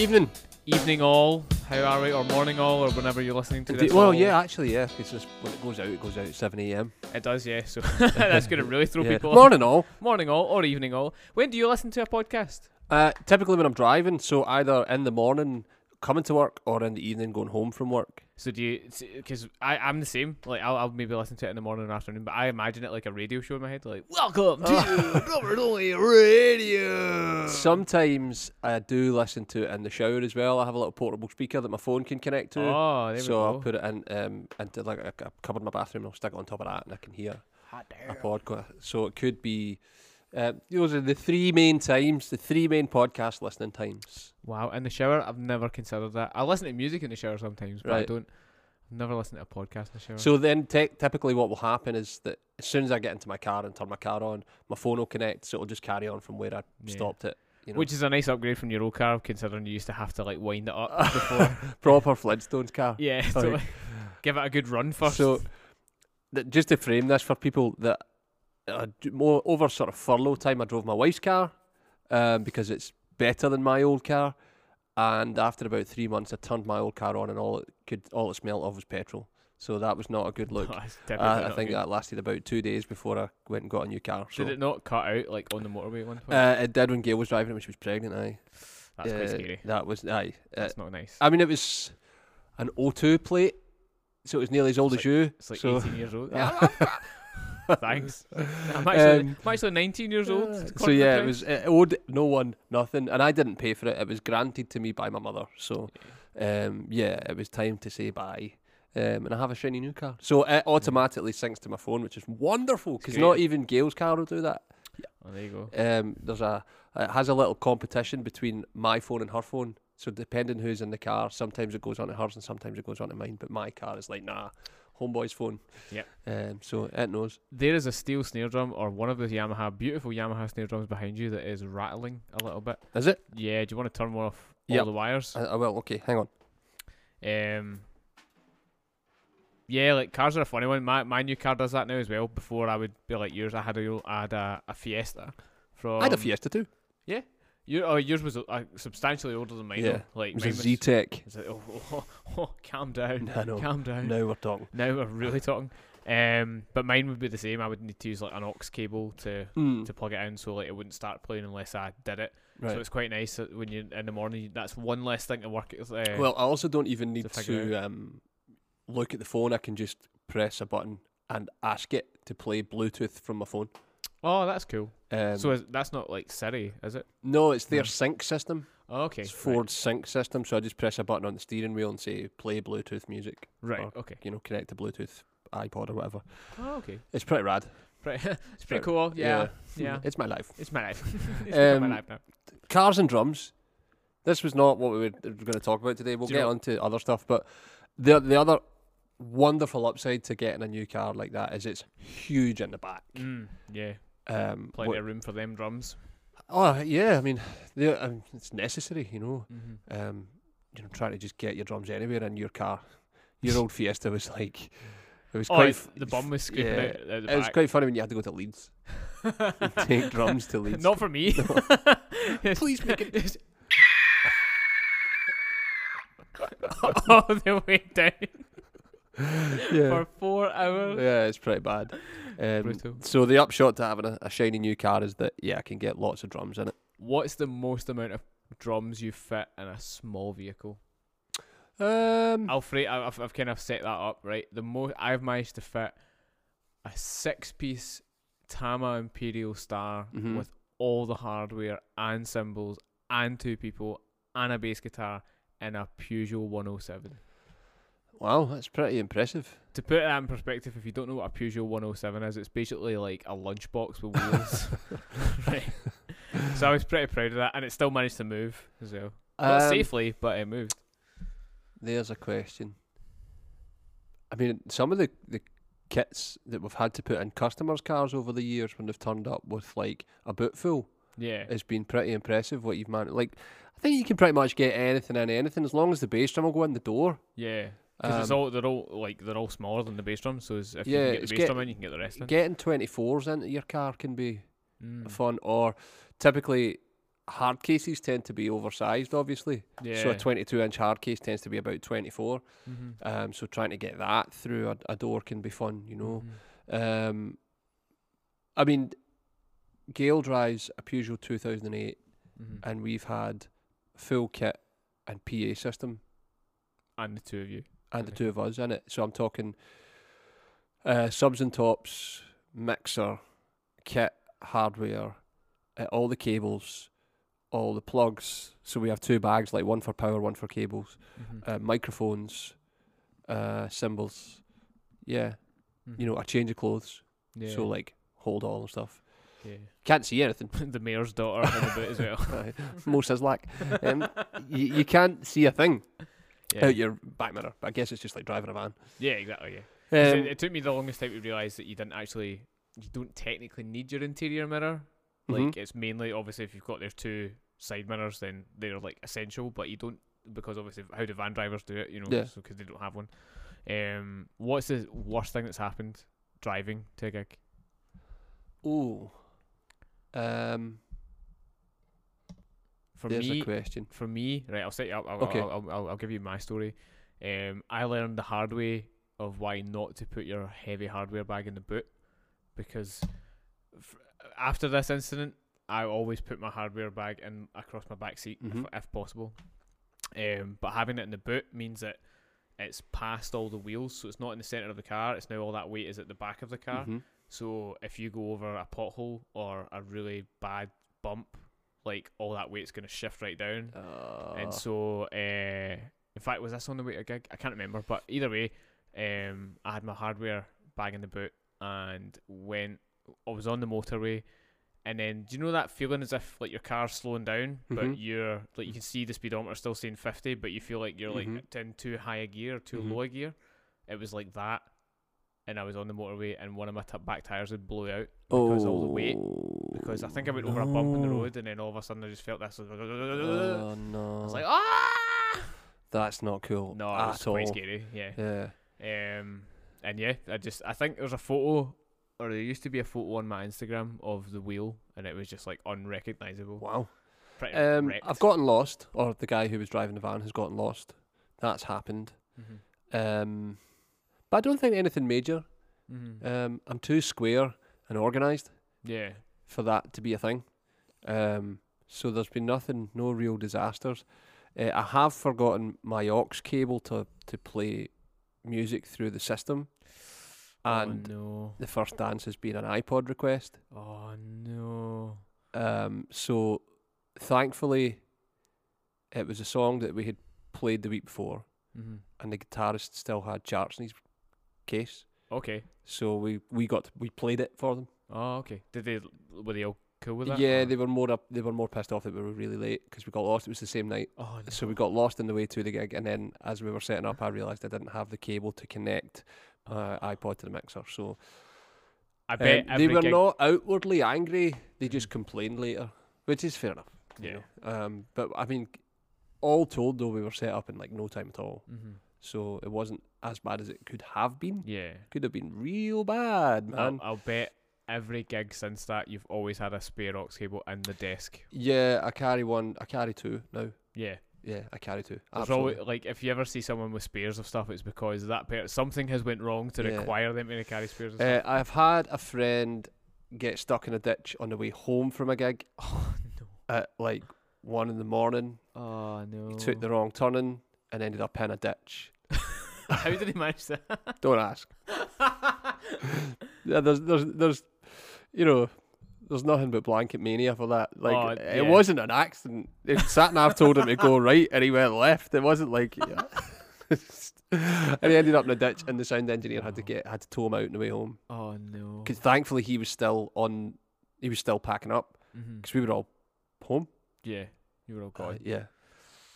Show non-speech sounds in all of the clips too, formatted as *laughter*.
Evening. Evening all, how are we? Or morning all, or whenever you're listening to this. Well, all. yeah, actually, yeah, because when it goes out, it goes out at 7 a.m. It does, yeah. So *laughs* that's going to really throw Yeah. people. Morning, all. Morning all, or evening all. When do you listen to a podcast? Uh, typically when I'm driving, so either in the morning coming to work or in the evening going home from work. So do you? Because I I'm the same. Like I'll, I'll maybe listen to it in the morning or afternoon, but I imagine it like a radio show in my head. Like welcome to *laughs* Robert Only Radio. Sometimes I do listen to it in the shower as well. I have a little portable speaker that my phone can connect to. Oh, there we so I'll put it in um, into like a, a cupboard in my bathroom. and I'll stick it on top of that, and I can hear Hot a podcast. So it could be. Uh, those are the three main times, the three main podcast listening times. Wow, in the shower, I've never considered that. I listen to music in the shower sometimes, but I don't. I've never listen to a podcast in the shower. So then, te- typically, what will happen is that as soon as I get into my car and turn my car on, my phone will connect, so it'll just carry on from where I Yeah. stopped it. You know, Which is a nice upgrade from your old car, considering you used to have to like wind it up *laughs* before. proper Flintstones car. *laughs* yeah, like, give it a good run first. So, th- just to frame this for people that uh, more over sort of furlough time, I drove my wife's car um, because it's better than my old car. And after about three months, I turned my old car on, and all it could, all it smelled of was petrol. So that was not a good look. *laughs* Definitely Uh, I think good. that lasted about two days before I went and got a new car. So. Did it not cut out like on the motorway at one point? Uh, it did when Gail was driving it when she was pregnant. Aye, that's Uh, quite scary. That was aye. Uh, That's not nice. I mean, it was an O2 plate, so it was nearly as old It's as you. It's like so 18 years old. *laughs* Thanks. *laughs* I'm actually, Um, I'm actually 19 years old. So yeah, it was it owed no one nothing, and I didn't pay for it. It was granted to me by my mother. So um, yeah, it was time to say bye. Um, and I have a shiny new car, so it automatically syncs to my phone, which is wonderful because not even Gail's car will do that. Oh, there you go. Um, there's a it has a little competition between my phone and her phone. So depending who's in the car, sometimes it goes onto hers and sometimes it goes onto mine. But my car is like nah, homeboy's phone. Yeah. Um, so it knows. There is a steel snare drum or one of those Yamaha, beautiful Yamaha snare drums behind you that is rattling a little bit. Is it? Yeah, do you want to turn one off all Yep. the wires? I, I will. Okay, hang on. Um, yeah, like cars are a funny one. My my new car does that now as well. Before I would be like yours. I had a I had a, a Fiesta from I had a Fiesta too. Your, oh, yours was uh, substantially older than mine. Yeah, though. like It was mine a Zetec. It's like, oh, oh, oh, calm down, I know. calm down. Now we're talking. Now we're really talking. Um, but mine would be the same. I would need to use like an aux cable to Mm, to plug it in, so like it wouldn't start playing unless I did it. right. So it's quite nice that when you're in the morning. That's one less thing to work. Uh, well, I also don't even need figure to um, look at the phone. I can just press a button and ask it to play Bluetooth from my phone. Oh, that's cool. Um, so is, that's not like Siri, is it? no, it's their No. sync system. Oh, okay. It's Ford's sync system. So I just press a button on the steering wheel and say play Bluetooth music. Right. or- okay. You know, connect to Bluetooth iPod or whatever. Oh, okay. It's pretty rad. Right. *laughs* it's pretty cool. Yeah. Yeah. It's my life. It's my life. *laughs* it's become my Um, life now. Cars and drums. This was not what we were going to talk about today. We'll Do you get know- on to other stuff, but the the other wonderful upside to getting a new car like that is it's huge in the back. Mm, yeah. Um, Plenty what- of room for them drums. oh yeah, I mean, um, it's necessary, you know. Mm-hmm. Um, you know, trying to just get your drums anywhere in your car. Your old Fiesta was like, it was Oh, quite. the bum was scraping yeah, out It was quite funny when you had to go to Leeds *laughs* take drums to Leeds. Not for me. *laughs* Please make it. *laughs* All the way down *laughs* yeah. for four hours. Yeah, it's pretty bad. Um, so the upshot to having a, a shiny new car is that yeah, I can get lots of drums in it. What's the most amount of drums you fit in a small vehicle? Um, I- I've, I've kind of set that up right. The most I've managed to fit a six-piece Tama Imperial Star Mhm. with all the hardware and cymbals and two people and a bass guitar in a Peugeot 107. Wow, that's pretty impressive. To put that in perspective, if you don't know what a Peugeot 107 is, it's basically like a lunchbox with wheels. *laughs* *laughs* right. So I was pretty proud of that, and it still managed to move as well. Not Um, safely, but it moved. There's a question. I mean, some of the the kits that we've had to put in customers' cars over the years when they've turned up with like a boot full Yeah. has been pretty impressive. What you've managed, like, I think you can pretty much get anything in anything as long as the bass drum will go in the door. Yeah. Because it's Um, all they're all like they're all smaller than the bass drum, so if Yeah, you can get the bass get- drum in, you can get the rest in. Getting 24s into your car can be Mm. fun. Or typically, hard cases tend to be oversized, obviously. Yeah. So a 22 inch hard case tends to be about 24. Mhm. Um, so trying to get that through a, a door can be fun, you know. Mhm. Um, I mean, Gail drives a Peugeot 2008, Mhm. and we've had full kit and PA system, and the two of you. And the two of us in it. So I'm talking uh, subs and tops, mixer, kit, hardware, uh, all the cables, all the plugs. So we have two bags, like one for power, one for cables, Mhm. uh, microphones, uh, cymbals. Yeah, you Mhm. know, a change of clothes. Yeah. So like hold all and stuff. yeah. Can't see anything. *laughs* the mayor's daughter in the boot as well. *laughs* Aye. Mo Sislak. *laughs* Um, you, you can't see a thing Yeah. out your back mirror. But I guess it's just like driving a van. yeah, exactly. Yeah. Um, it, it took me the longest time to realise that you didn't actually, you don't technically need your interior mirror. Like mhm. it's mainly obviously if you've got their two side mirrors, then they're like essential. But you don't because obviously how do van drivers do it? You know, Yeah. so because they don't have one. Um, what's the worst thing that's happened driving to a gig? Ooh. Um, For there's me, a question. for me, right, I'll set you up. I'll, Okay. I'll, I'll, I'll, I'll give you my story. Um, I learned the hard way of why not to put your heavy hardware bag in the boot because f- after this incident, I always put my hardware bag in across my back seat Mhm. if, if possible. Um, but having it in the boot means that it's past all the wheels, so it's not in the center of the car. It's now all that weight is at the back of the car. Mhm. So if you go over a pothole or a really bad bump, like all that weight's going to shift right down. Uh, and so, uh, in fact, was this on the way to gig? I can't remember. But either way, um, I had my hardware bag in the boot and went. I was on the motorway, and then do you know that feeling as if like your car's slowing down, but Mhm. you're like you can see the speedometer still saying fifty, but you feel like you're Mhm. like in too high a gear, too Mhm. low a gear. It was like that, and I was on the motorway, and one of my t- back tires had blew out because of all the weight. Because I think I went over a bump in the road, and then all of a sudden I just felt this. I Oh no. was like, ah! That's not cool. No, at all. quite scary. Yeah. Yeah. Um, and yeah, I just I think there's a photo, or there used to be a photo on my Instagram of the wheel, and it was just like unrecognizable. Wow. Pretty Um. I've gotten lost, or the guy who was driving the van has gotten lost. That's happened. Mhm. Um, but I don't think anything major. Mhm. Um, I'm too square and organised yeah. for that to be a thing. Um, so there's been nothing, no real disasters. Uh, I have forgotten my aux cable to, to play music through the system, and oh no. the first dance has been an iPod request. Oh no. Um, so thankfully, it was a song that we had played the week before, hmm and the guitarist still had charts in his case. Okay. So we, we got we played it for them. Oh okay. Did they were they all cool with that? yeah, or- they were more up, they were more pissed off that we were really late because we got lost. It was the same night, Oh no. so we got lost in the way to the gig. And then as we were setting up, I realised I didn't have the cable to connect uh, iPod to the mixer. So I um, they were gig- not outwardly angry. They just complained later, which is fair enough. you Yeah. know. Um, but I mean, all told though, we were set up in like no time at all. Mhm. So it wasn't as bad as it could have been. Yeah. Could have been real bad, I'll, man. I'll bet every gig since that you've always had a spare aux cable in the desk. Yeah, I carry one. I carry two now. Yeah. Yeah, I carry two. Absolutely. always like if you ever see someone with spares of stuff, it's because that per- something has went wrong to Yeah. require them to carry spares. Of Uh, stuff. I've had a friend get stuck in a ditch on the way home from a gig *laughs* Oh no! at like one in the morning. Oh no! He took the wrong turning and ended up in a ditch. *laughs* How did he manage that? *laughs* Don't ask. *laughs* Yeah, there's, there's, there's, you know, there's nothing but blanket mania for that. Like, Oh, it wasn't an accident. If sat nav told him to go right and he went left. It wasn't like, yeah. and he ended up in a ditch, and the sound engineer had to get had to tow him out on the way home. oh no! Because thankfully he was still on, he was still packing up because we were all home. Yeah, you were all Uh, yeah,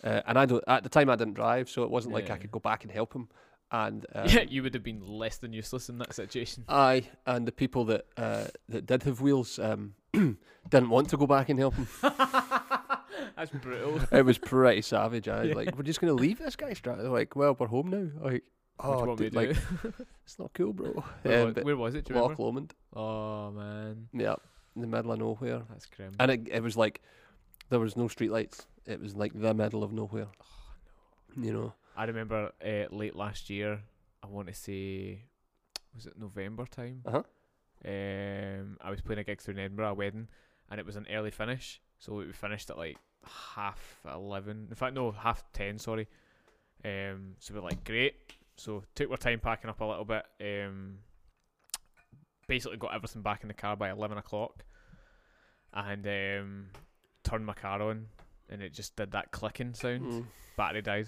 uh, and I don't at the time I didn't drive, so it wasn't like I could go back and help him. And *laughs* um, yeah, you would have been less than useless in that situation. Aye, and the people that uh, that did have wheels um, *clears throat* didn't want to go back and help him. *laughs* That's brutal. it was pretty savage. I Yeah. like, we're just gonna leave this guy. They're like, well, we're home now. Like, What do you oh, dude, like, do? *laughs* it's not cool, bro. Where, Um, was, where was it? Do you remember? Loch Lomond, Oh man, yeah, in the middle of nowhere, that's grim. and it, it was like There was no streetlights. It was like the middle of nowhere. You know. I remember uh, late last year. I want to say, was it November time? Uh huh. Um, I was playing a gig through in Edinburgh, a wedding, and it was an early finish. So we finished at like half eleven. In fact, no, half ten. Sorry. Um, so we're like, great. So took our time packing up a little bit. Um, basically got everything back in the car by eleven o'clock, and um, turned my car on, and it just did that clicking sound. Mm. Battery died.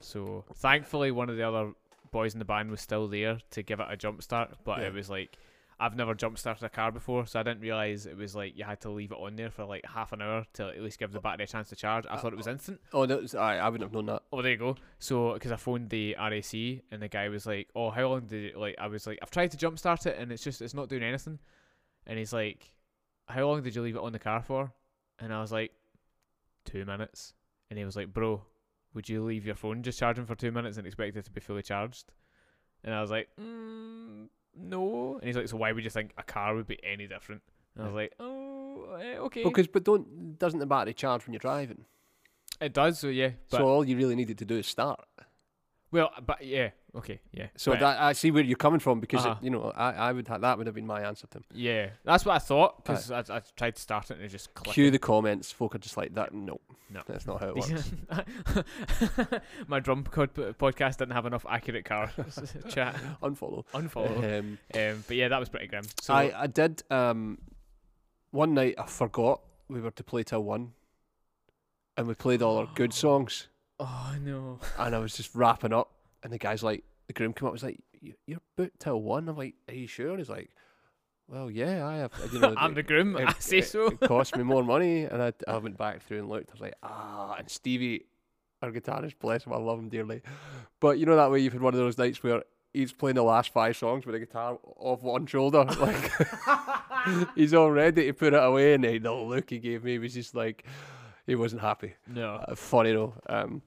So thankfully, one of the other boys in the band was still there to give it a jump start, but Yeah. it was like. I've never jump started a car before, so I didn't realize it was like you had to leave it on there for like half an hour to at least give the battery a chance to charge. I thought it was instant. Oh, that was, I I wouldn't have known that. Oh, there you go. So, because I phoned the RAC and the guy was like, "Oh, how long did it like?" I was like, "I've tried to jump start it and it's just it's not doing anything." And he's like, "How long did you leave it on the car for?" And I was like, two minutes." And he was like, "Bro, would you leave your phone just charging for two minutes and expect it to be fully charged?" And I was like, mm, "No." And he's like, "So why would you think a car would be any different?" And I was like, "Oh, eh, okay." Because, but don't doesn't the battery charge when you're driving? It does, so yeah. But so all you really needed to do is start. Well, but yeah, okay, yeah. So But- that I see where you're coming from because Uh-huh. it, you know I, I would ha- that would have been my answer to him. Yeah, that's what I thought because I, I tried to start it and it just clicked. Cue the comments. Folk are just like that. No, No. *laughs* that's not how it *laughs* works. *laughs* My drum pod- podcast didn't have enough accurate car chat. Unfollow. Unfollow. Um, Um, but yeah, that was pretty grim. So I I did um one night I forgot we were to play till one, and we played all our good *gasps* songs, oh no, and I was just wrapping up, and the guy's like, the groom came up, was like, "You- "You're booked till one." I'm like, "Are you sure?" And he's like, "Well, yeah, I have." You know, *laughs* I'm it- the groom. it- I say it- so. It cost me more money, and I, I went back through and looked. I was like, ah, and Stevie, our guitarist, bless him, I love him dearly. But you know that way you've had one of those nights where he's playing the last five songs with a guitar off one shoulder, *laughs* like *laughs* he's all ready to put it away, and the the look he gave me was just like he wasn't happy. No, Uh, funny though, um,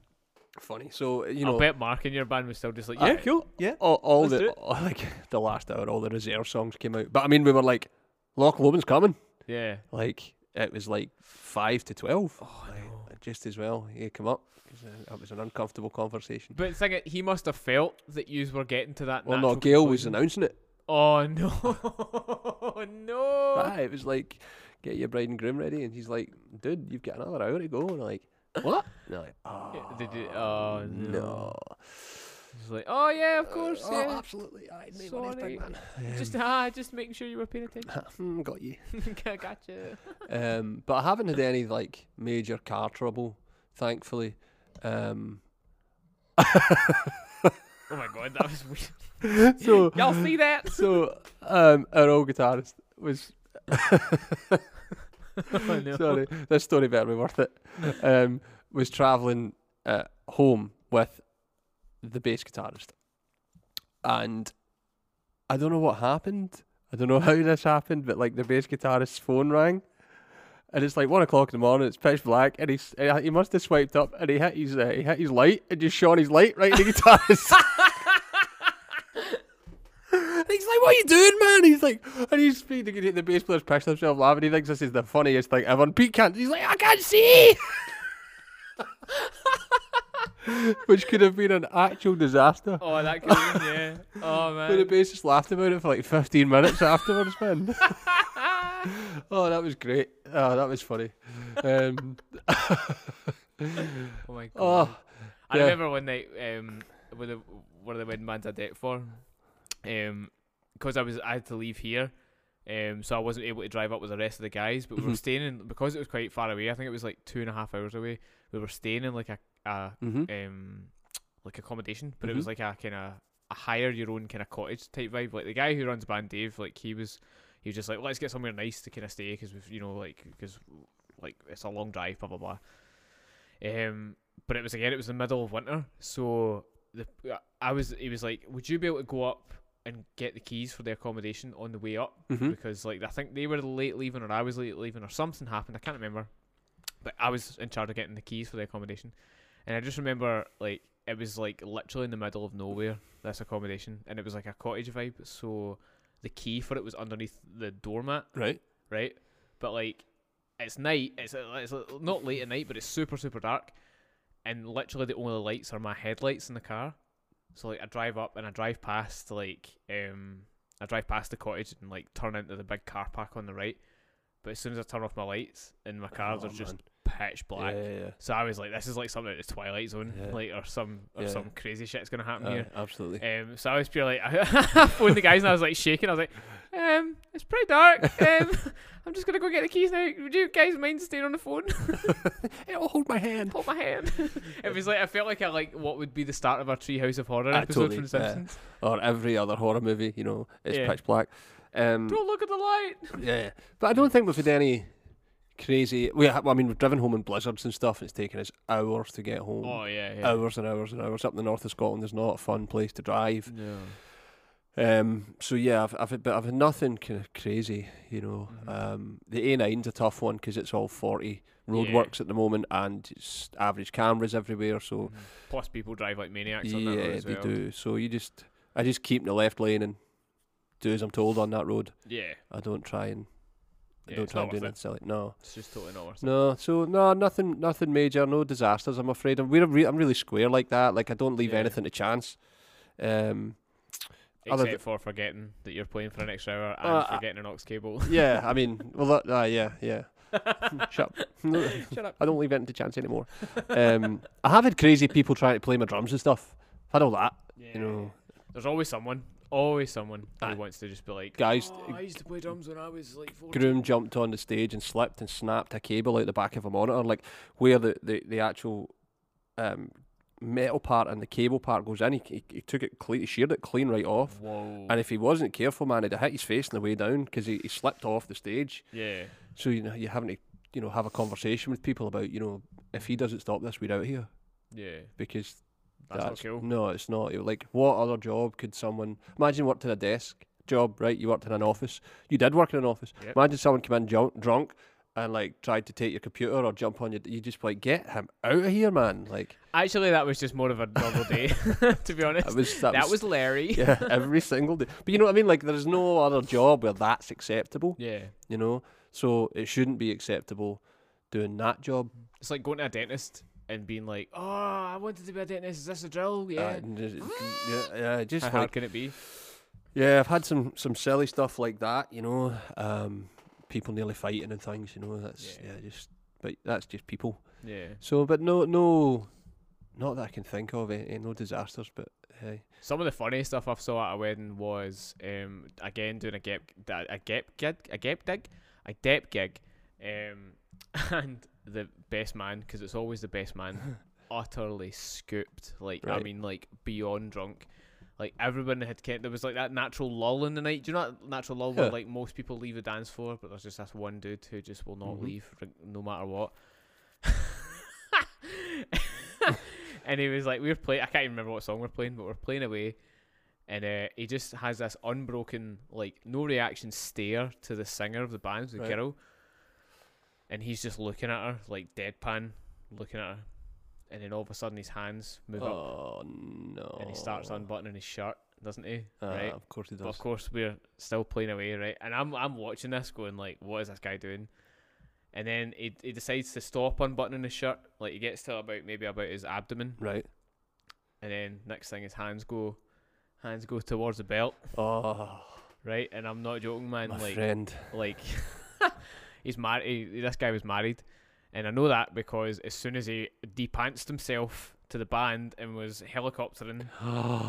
funny. So you I know. bet Mark in your band was still just like, I- yeah, cool, yeah. all, all the all, *laughs* like the last hour, all the reserve songs came out. But I mean, we were like, Loch Lomond's coming. Yeah. Like it was like five to twelve. Oh Like, no. just as well. He come up. uh, It was an uncomfortable conversation. But the thing is, he must have felt that you were getting to that. Well, no, Gail was announcing it. Oh no, *laughs* no. Aye, it was like, get your bride and groom ready, and he's like, dude, you've got another hour to go, and I'm like, what? They're like, oh, Yeah, did you- oh, no. no. It's like, oh yeah, of course, Uh, oh, yeah. absolutely. I made Sorry. man. *laughs* Just ah, just making sure you were paying attention. *laughs* Hmm, got you. *laughs* gotcha. Um, but I haven't had any like major car trouble, thankfully. Um, Oh my god, that was weird. so Y'all see that? so um, our old guitarist was *laughs* Oh, no. sorry, this story better be worth it. *laughs* Um, was traveling uh, home with the bass guitarist, and I don't know what happened. I don't know *laughs* how this happened, but like the bass guitarist's phone rang, and it's like one o'clock in the morning. It's pitch black, and he's he must have swiped up, and he hit his uh, he hit his light, and just shone his light right in the guitarist. He's like, "What are you doing, man?" He's like, and he's speaking to the bass player's pissed himself laughing. He thinks this is the funniest thing ever. And Pete can't. He's like, "I can't see," *laughs* which could have been an actual disaster. Oh, that could have been, yeah. Oh *laughs* man. But the man. just laughed about it for like 15 minutes afterwards, man. *laughs* oh, that was great. Oh, that was funny. Um, Oh my god. oh, I yeah. remember one night um with the one of the wedding bands I did for, um, because I was I had to leave here, um, so I wasn't able to drive up with the rest of the guys. But we were Mhm. staying in because it was quite far away. I think it was like two and a half hours away. We were staying in like a, a hmm um like accommodation, but it was like a kind of a hire your own kind of cottage type vibe. Like the guy who runs band Dave, like he was he was just like let's get somewhere nice to kind of stay because we've you know like because like it's a long drive, blah blah blah. Um, but it was again it was the middle of winter, so the I was he was like, would you be able to go up and get the keys for the accommodation on the way up? hmm because like I think they were late leaving or I was late leaving or something happened. I can't remember, but I was in charge of getting the keys for the accommodation, and I just remember like it was like literally in the middle of nowhere this accommodation, and it was like a cottage vibe. So the key for it was underneath the doormat, Right. right? But like it's night. It's uh, it's uh, not late at night, but it's super super dark, and literally the only lights are my headlights in the car. So like I drive up and I drive past like um I drive past the cottage and like turn into the big car park on the right. But as soon as I turn off my lights in my car, Oh, they're just man. Pitch black. Yeah, yeah, So I was like, this is like something at the Twilight Zone, Yeah. like or some or Yeah. some crazy shit's gonna happen yeah. here. Uh, absolutely. Um, so I was pure like, *laughs* I phoned the guys and I was like shaking. I was like, um, it's pretty dark. Um, *laughs* I'm just gonna go get the keys now. Would you guys mind staying on the phone? *laughs* It'll hold my hand. Hold my hand. it was like I felt like I like what would be the start of a Treehouse of Horror Ah, episode totally, from The yeah. Simpsons. Or every other horror movie, you know, it's Yeah. pitch black. Um, Don't look at the light. yeah, but I don't think we've had any crazy. We, I mean, we've driven home in blizzards and stuff. And it's taken us hours to get home. Oh yeah, yeah. Hours and hours and hours up in the north of Scotland is not a fun place to drive. No. Um, so yeah, I've, I've had, but I've had nothing kind of crazy, you know. Mhm. Um, the A9's a tough one because it's all forty roadworks at the moment and it's average cameras everywhere. So Mhm. Plus, people drive like maniacs on that yeah, road they well. do. So you just, I just keep in the left lane and do as I'm told on that road. Yeah, I don't try and Yeah, don't try and do anything silly. No, it's just totally not worth it. no. So no, nothing, nothing major. No disasters. I'm afraid. I'm, we're re- I'm really square like that. Like I don't leave Yeah. anything to chance. Um, Except for forgetting that you're playing for an extra hour and Uh, forgetting an aux cable. *laughs* yeah, I mean, *laughs* well, that, uh, yeah, yeah. *laughs* Shut up. Shut up. I don't leave anything to chance anymore. Um, I have had crazy people trying to play my drums and stuff. I've had all that, Yeah. you know. There's always someone, always someone Aye. who wants to just be like, Guys, "Oh, I used to play drums when I was like 14. Groom jumped on the stage and slipped and snapped a cable out the back of a monitor, like where the, the, the actual um, metal part and the cable part goes in. He, he, he took it clean, he sheared it clean right off. Whoa. And if he wasn't careful, man, he'd have hit his face on the way down because he, he slipped off the stage. yeah. So you know you're having to you know have a conversation with people about you know if he doesn't stop this, we're out here Yeah. because That's, not cool. No, it's not. Like, what other job could someone imagine worked in a desk job, right? You worked in an office. You did work in an office. Yep. Imagine someone came in drunk, drunk and like tried to take your computer or jump on you. You just like get him out of here, man. Like Actually, that was just more of a normal day, *laughs* *laughs* to be honest. that was that, That was Larry. *laughs* yeah every single day. But you know what I mean? Like there's no other job where that's acceptable. Yeah. You know, so it shouldn't be acceptable doing that job. It's like going to a dentist and being like, "Oh, I wanted to be a dentist. Is this a drill? Yeah." Uh, just- yeah, yeah, just How like hard can it be? Yeah, I've had some some silly stuff like that, you know. Um, people nearly fighting and things, you know. That's Yeah. yeah, just but that's just people. Yeah. So, but no, no, not that I can think of. Eh, eh, no disasters, but hey, Some of the funny stuff I've saw at a wedding was um again doing a gap a gap gig a gap dig a dep gig, um *laughs* and the best man because it's always the best man *laughs* utterly scooped like I mean like beyond drunk. Like everyone had kept, there was like that natural lull in the night. Do you know that natural lull where like most people leave the dance floor, but there's just this one dude who just will not Mhm. leave no matter what. *laughs* and he was like, we were playing. I can't even remember what song we're playing, but we're playing away, and uh, he just has this unbroken, like no reaction stare to the singer of the band, the Right. girl, and he's just looking at her like deadpan, looking at her, and then all of a sudden his hands move up, oh no, and he starts unbuttoning his shirt, doesn't he? Ah, right. Of course he does. But of course we're still playing away, right? And I'm I'm watching this going like, what is this guy doing? And then he he decides to stop unbuttoning his shirt. Like he gets to about maybe about his abdomen, Right. and then next thing his hands go, hands go towards the belt, Oh, right? And I'm not joking, man. my like friend. like *laughs* he's married. This guy was married, and I know that because as soon as he depantsed himself to the band and was helicoptering, Oh,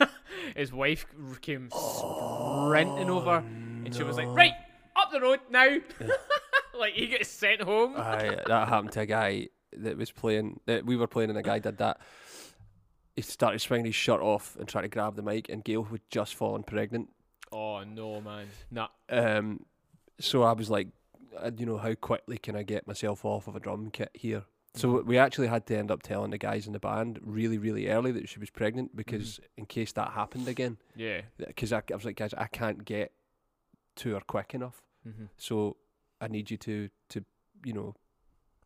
*gasps* his wife came sprinting over. And she was like, right, up the road now. *laughs* like, he gets sent home. Aye, that happened to a guy that was playing. That we were playing, and a guy did that. He started swinging his shirt off and trying to grab the mic, and Gail had just fallen pregnant. oh, no, man. Nah. Um, so I was like, you know, how quickly can I get myself off of a drum kit here? So we actually had to end up telling the guys in the band really, really early that she was pregnant because in case that happened again, Yeah. because I, I was like, guys, I can't get to her quick enough, Mm-hmm. so I need you to, to, you know,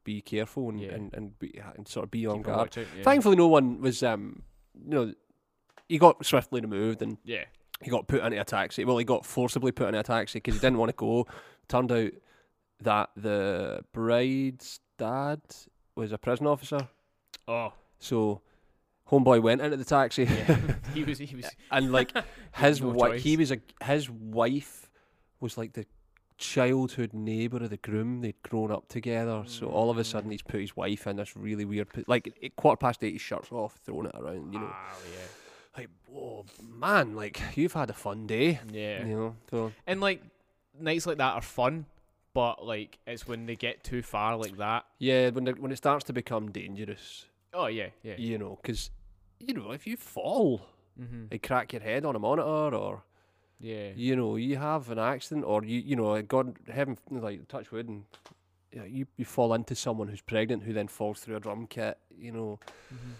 be careful and Yeah. and, and, be, and sort of be on guard. Out, yeah. Thankfully, no one was, um, you know, he got swiftly removed and Yeah. he got put into a taxi. Well, he got forcibly put into a taxi because he didn't want to go. Turned out that the bride's dad was a prison officer. Oh, So, homeboy went into the taxi, yeah. *laughs* he was. He was. and like *laughs* his No wife, he was a his wife was like the childhood neighbour of the groom. They'd grown up together. So all of a sudden, Mm. he's put his wife in this really weird, like at quarter past eight, his shirt's off, throwing it around. You know, Ah, yeah. like oh man, like you've had a fun day. yeah. Yeah. You know, so And like nights like that are fun, but like it's when they get too far like that. yeah, when it, when it starts to become dangerous, Oh yeah, yeah. you know, because you know if you fall, Mm-hmm. and crack your head on a monitor, or Yeah. you know you have an accident, or you you know God heaven like touch wood and. You, know, you you fall into someone who's pregnant who then falls through a drum kit. You know Mm-hmm.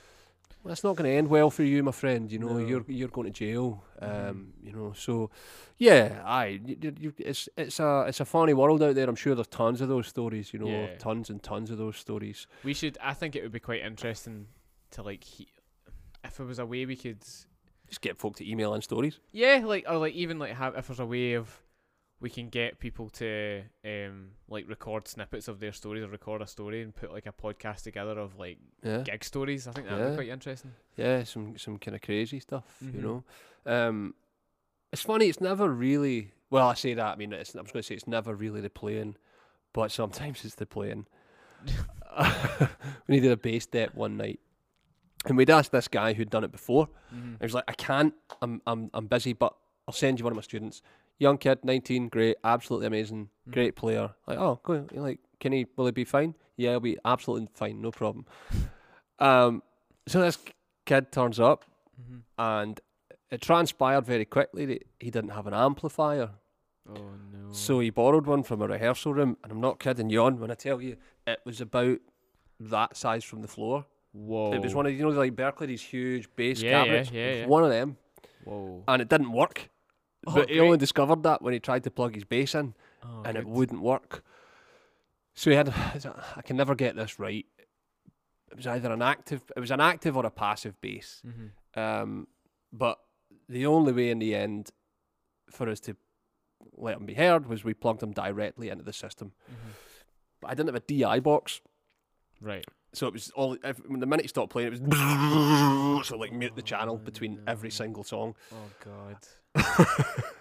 That's not going to end well for you, my friend. You know No. you're you're going to jail. Mhm. Um, you know so yeah, I you, you, you- it's it's a it's a funny world out there. I'm sure there's tons of those stories. You know, Yeah. tons and tons of those stories. We should. I think it would be quite interesting to like, he, if there was a way we could, Just get folk to email in stories. yeah, like or like even like have if there's a way of we can get people to um like record snippets of their stories or record a story and put like a podcast together of like Yeah, gig stories. I think that'd Yeah. be quite interesting. yeah, some some kind of crazy stuff. Mhm. You know, um, it's funny. It's never really. Well, I say that. I mean, it's, I was going to say it's never really the playing, but sometimes it's the playing. *laughs* we needed a bass dep one night, and we'd asked this guy who'd done it before. Mm-hmm. He was like, "I can't. I'm I'm I'm busy, but I'll send you one of my students. Young kid, 19, great, absolutely amazing, Mhm. great player. Like, oh, go. Like, can he? Will he be fine? Yeah, he'll be absolutely fine, no problem. *laughs* Um, so this kid turns up, Mm-hmm. and it transpired very quickly that he didn't have an amplifier. Oh no. So he borrowed one from a rehearsal room, and I'm not kidding you on when I tell you it was about that size from the floor. whoa. It was one of you know like Berkeley these huge bass Yeah, yeah, cabinets. yeah, was yeah. One of them, Whoa. and it didn't work. Oh, but he only discovered that when he tried to plug his bass in, Oh, and it wouldn't work. So he had. *sighs* I can never get this right. It was either an active. It was an active or a passive bass. Mhm. Um, but the only way in the end for us to let him be heard was we plugged him directly into the system. Mhm. But I didn't have a DI box, Right. so it was all. If, when the minute he stopped playing, it was *laughs* so like mute the channel Oh, between every single song. Oh god. Oh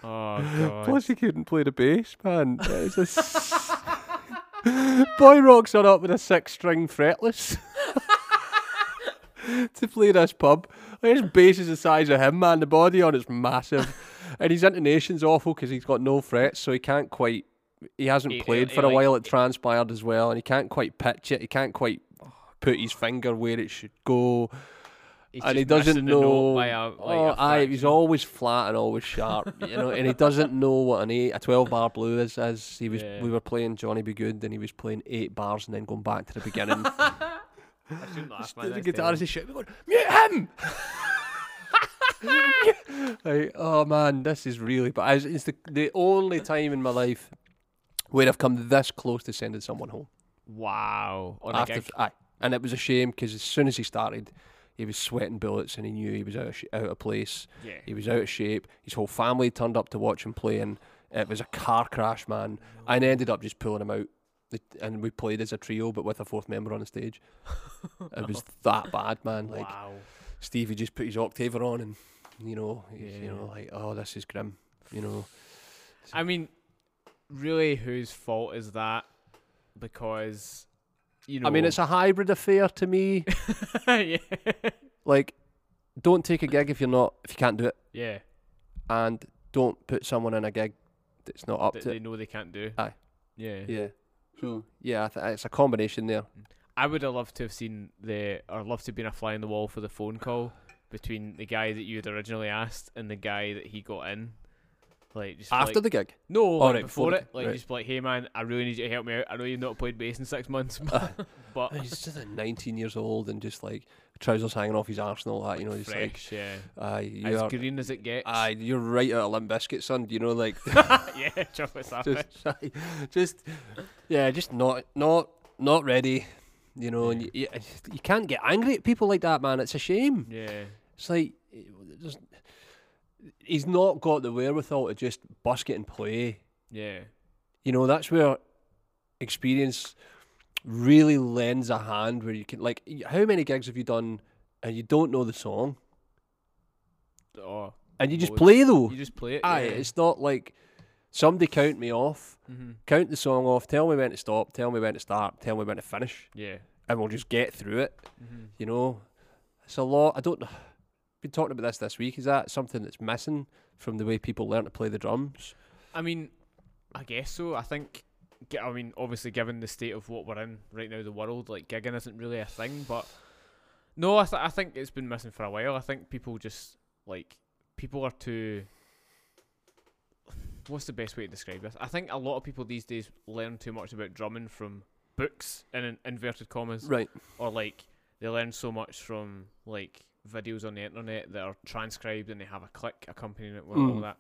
god. Plus, he couldn't play the bass, man. It was a s- *laughs* Boy rocks on up with a six-string fretless *laughs* to play this pub. Like, his bass is the size of him, man. The body on it's massive, and his intonation's awful because he's got no frets, so he can't quite. He hasn't He- he- played he for a like- while. It transpired as well, and he can't quite pitch it. He can't quite put his finger where it should go, He's and he doesn't missing the note know. by a, like oh, a aye, he's always flat and always sharp, you know, and he doesn't know what an eight, a twelve bar blue is. As he was, Yeah. we were playing Johnny B. Goode, and he was playing eight bars and then going back to the beginning. *laughs* I shouldn't laugh, man. the that's guitarist terrible. is shouting, going, mute him. *laughs* Like, oh man, this is really. But it's, it's the the only time in my life where I've come this close to sending someone home. Wow. On a after, gig. aye, and it was a shame because as soon as he started, he was sweating bullets and he knew he was out of sh- out of place. Yeah. He was out of shape. His whole family turned up to watch him play, and it was a car crash, man. And ended up just pulling him out, and we played as a trio, but with a fourth member on the stage. *laughs* It was that bad, man. Like wow. Stevie just put his octaver on, and you know, he's, you know, like oh, this is grim. You know, I mean, really, whose fault is that? Because, you know. I mean, it's a hybrid affair to me. *laughs* yeah. like, don't take a gig if you're not if you can't do it, Yeah. and don't put someone in a gig that's not up That to they it. know they can't do. Aye. Yeah. Yeah. So yeah, I th- it's a combination there. Mm. I would have loved to have seen the, or loved to have been a fly on the wall for the phone call between the guy that you had originally asked and the guy that he got in. Like just After like, the gig, no, Oh, like right, before before it, like right. just be like, hey man, I really need you to help me out. I know you've not played bass in six months, *laughs* but *laughs* And he's just like 19 years old and just like trousers hanging off his arse and all that. You know, just like, fresh, yeah, aye, as you're, green as it gets. aye, you're right out of Limp Bizkit, son. You know, like *laughs* yeah, chocolate sandwich. just, just, yeah, just not, not, not ready. You know, and you, you, you can't get angry at people like that, man. It's a shame. Yeah, It's like eh, there's, he's not got the wherewithal to just busk it and play. yeah, You know, that's where experience really lends a hand where you can like how many gigs have you done and you don't know the song Oh, and you just Loads. play though you just play it. aye yeah. it's not like somebody count me off Mhm. count the song off tell me when to stop tell me when to start tell me when to finish Yeah. and we'll just get through it hmm you know it's a lot i don't been talking about this this week is that something that's missing from the way people learn to play the drums I mean, I guess so. I think. I mean, obviously, given the state of what we're in right now, the world, like gigging isn't really a thing. But no, I, th- I think it's been missing for a while. I think people just like people are too. What's the best way to describe this? I think a lot of people these days learn too much about drumming from books in in inverted commas, right or like they learn so much from like videos on the internet that are transcribed and they have a click accompanying it with all Mm. that.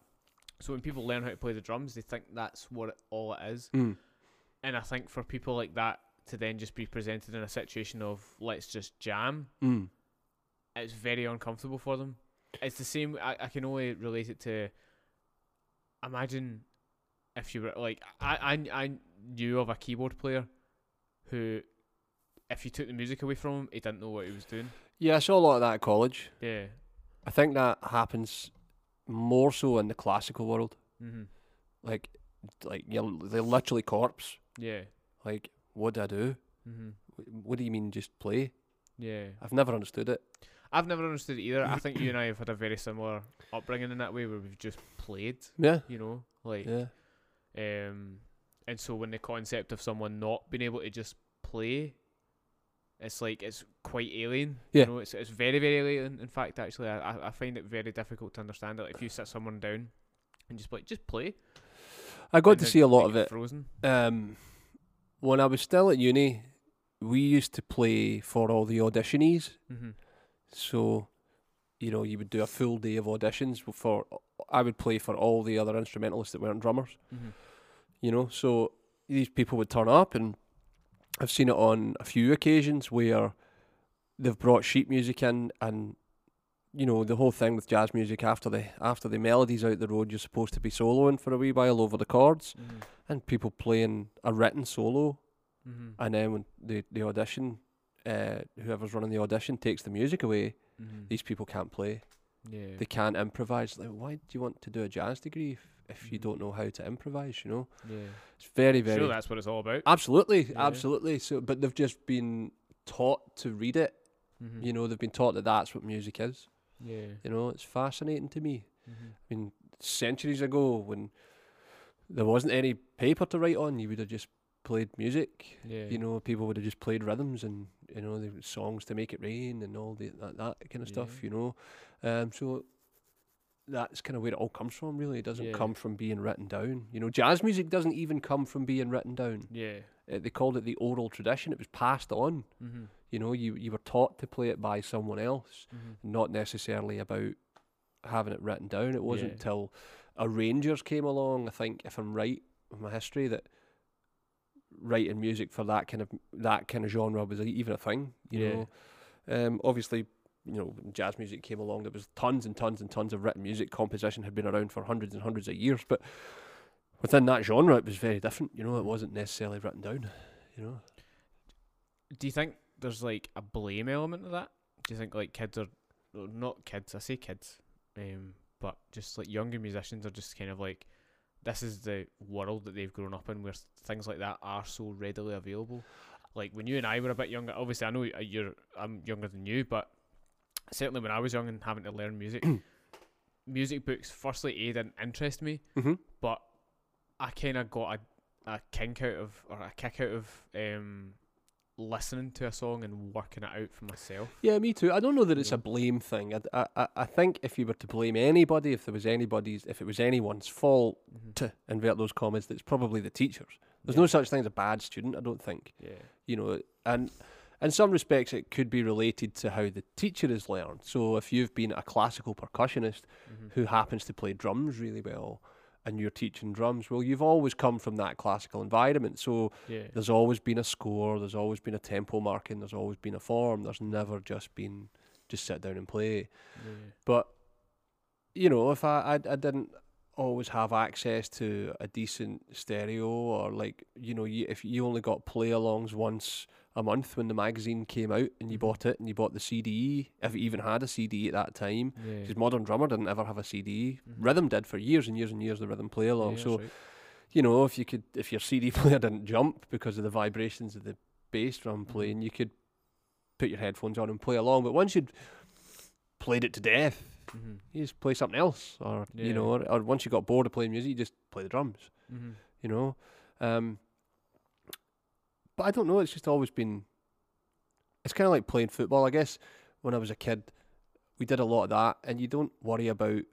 So when people learn how to play the drums, they think that's what it, all it is. mm. And I think for people like that to then just be presented in a situation of let's just jam, Mm. it's very uncomfortable for them. It's the same. I, I can only relate it to. Imagine if you were like I, I I knew of a keyboard player who, if you took the music away from him, he didn't know what he was doing. Yeah i saw a lot of that at college Yeah. I think that happens more so in the classical world. Mhm. Like, like you're they're literally corpse. Yeah. Like, what do I do? Mm-hmm. What do you mean just play? Yeah. I've never understood it. I've never understood it either. I think you *coughs* and I have had a very similar upbringing in that way, where we've just played. Yeah, You know, like yeah, Um, and so when the concept of someone not being able to just play, it's like it's quite alien. Yeah. You know, it's it's very very alien. In fact, actually, I I- find it very difficult to understand it. Like if you sit someone down and just like just play. I got to see a lot of it. Frozen. Um, when I was still at uni, we used to play for all the auditionees. Mm-hmm. So, you know, you would do a full day of auditions for. I would play for all the other instrumentalists that weren't drummers. Mm-hmm. you know so these people would turn up and i've seen it on a few occasions where they've brought sheet music in and you know the whole thing with jazz music after the after the melodies out the road you're supposed to be soloing for a wee while over the chords Mm-hmm. and people playing a written solo Mm-hmm. and then when the, the audition uh, whoever's running the audition takes the music away Mm-hmm. these people can't play Yeah. they can't improvise like why do you want to do a jazz degree if, if you don't know how to improvise you know yeah. it's very very Sure, that's what it's all about. Absolutely, Yeah. absolutely. So, but they've just been taught to read it. Mm-hmm. You know, they've been taught that that's what music is. Yeah. You know, it's fascinating to me. Mm-hmm. I mean, centuries ago, when there wasn't any paper to write on, you would have just played music. Yeah. You know, people would have just played rhythms and you know the songs to make it rain and all the that, that kind of stuff. You know, um, so that's kind of where it all comes from. Really, it doesn't Yeah. come from being written down. You know, jazz music doesn't even come from being written down. Yeah. Uh, they called it the oral tradition. It was passed on. Mm-hmm. You know, you you were taught to play it by someone else, Mm-hmm. not necessarily about having it written down. It wasn't Yeah. until arrangers came along. I think, if I'm right with my history, that writing music for that kind of that kind of genre was even a thing. You Yeah. know, um, obviously, you know, when jazz music came along, there was tons and tons and tons of written music. Composition had been around for hundreds and hundreds of years, but within that genre, it was very different. You know, it wasn't necessarily written down. You know. Do you think there's like a blame element to that? Do you think like kids are not kids? I say kids, um, but just like younger musicians are just kind of like this is the world that they've grown up in, where things like that are so readily available. Like when you and I were a bit younger, obviously I know y- you're I'm younger than you, but certainly when I was young and having to learn music, *clears throat* music books firstly a didn't interest me, Mm-hmm. but I kind of got a, a kink out of or a kick out of um, listening to a song and working it out for myself. Yeah, me too. I don't know that it's a blame thing. I, I, I- think if you were to blame anybody, if there was anybody's, if it was anyone's fault Mm-hmm. to invert those comments, that's probably the teachers. There's no such thing as a bad student. I don't think. Yeah. You know, and in some respects, it could be related to how the teacher is learned. So if you've been a classical percussionist Mm-hmm. who happens to play drums really well, and you're teaching drums, well, you've always come from that classical environment. So Yeah. there's always been a score, there's always been a tempo marking, there's always been a form. There's never just been just sit down and play. yeah. But you know, if I I, I didn't always have access to a decent stereo or like you know you, if you only got play alongs once a month when the magazine came out and you Mhm. bought it and you bought the CD if you even had a CD at that time Yeah. because Modern Drummer didn't ever have a CD Mhm. Rhythm did for years and years and years the Rhythm play along Yeah, so right. you know if you could if your CD *laughs* player didn't jump because of the vibrations of the bass drum Mhm. playing you could put your headphones on and play along but once you'd played it to death Mhm. you just play something else, or Yeah. you know, or, or once you got bored of playing music, you just play the drums, Mhm. you know. Um, but I don't know. It's just always been. It's kind of like playing football. I guess when I was a kid, we did a lot of that, and you don't worry about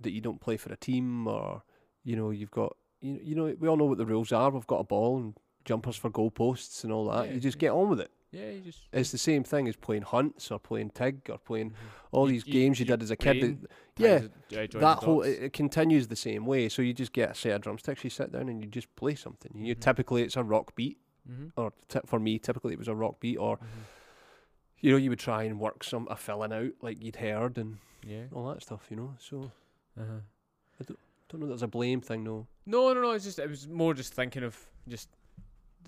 that you don't play for a team, or you know, you've got you you know, we all know what the rules are. We've got a ball and jumpers for goalposts and all that. Yeah, you just yeah. get on with it. Yeah, you just It's the same thing as playing hunts or playing tig or playing Mhm. all You- these you- games you, you did as a kid. that- yeah, ties it- joins that whole it, it continues the same way. So you just get a set of drumsticks, you sit down and you just play something. You Mhm. typically it's a rock beat, Mhm. or t- for me typically it was a rock beat, or Mhm. you know you would try and work some a filling out like you'd heard and Yeah. all that stuff. You know, so Uh-huh. don't know. There's a blame thing, no. No, no, no. It's just it was more just thinking of just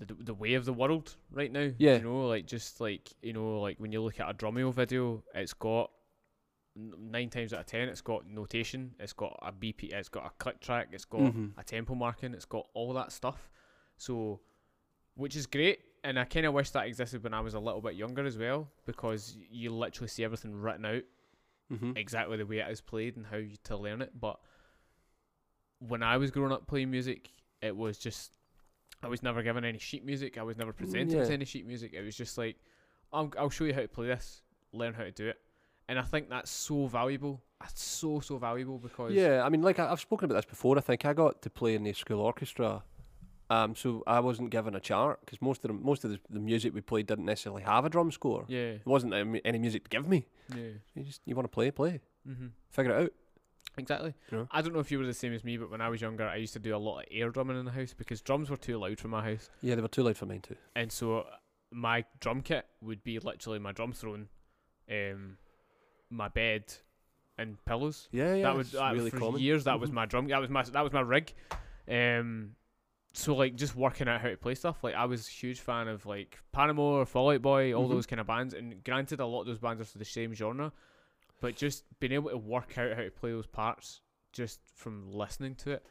the the way of the world right now. Yeah. You know, like just like you know, like when you look at a Drumeo video, it's got nine times out of ten, it's got notation, it's got a BP, it's got a click track, it's got Mhm. a tempo marking, it's got all that stuff. So, which is great, and I kind of wish that existed when I was a little bit younger as well, because you literally see everything written out Mm-hmm. exactly the way it is played and how you to learn it. But when I was growing up playing music, it was just I was never given any sheet music. I was never presented with yeah. any sheet music. It was just like I'll, I'll show you how to play this, learn how to do it, and I think that's so valuable. That's so so valuable because Yeah, I mean, like I, I've spoken about this before. I think I got to play in the school orchestra, um, so I wasn't given a chart because most of the most of the, the music we played didn't necessarily have a drum score. yeah There wasn't any any music to give me. yeah You just you want to play, play, mm-hmm. figure it out. Exactly. Know? I don't know if you were the same as me, but when I was younger, I used to do a lot of air drumming in the house because drums were too loud for my house. Yeah, they were too loud for mine too. and so my drum kit would be literally my drum throne, um, my bed, and pillows. Yeah, yeah, that was that, really for common. years. That was Mhm. my drum. That was my that was my rig. Um, so like just working out how to play stuff. Like I was a huge fan of like Paramore, Fall Out Boy, all Mhm. those kind of bands. And granted, a lot of those bands are for the same genre, but just being able to work out how to play those parts just from listening to it,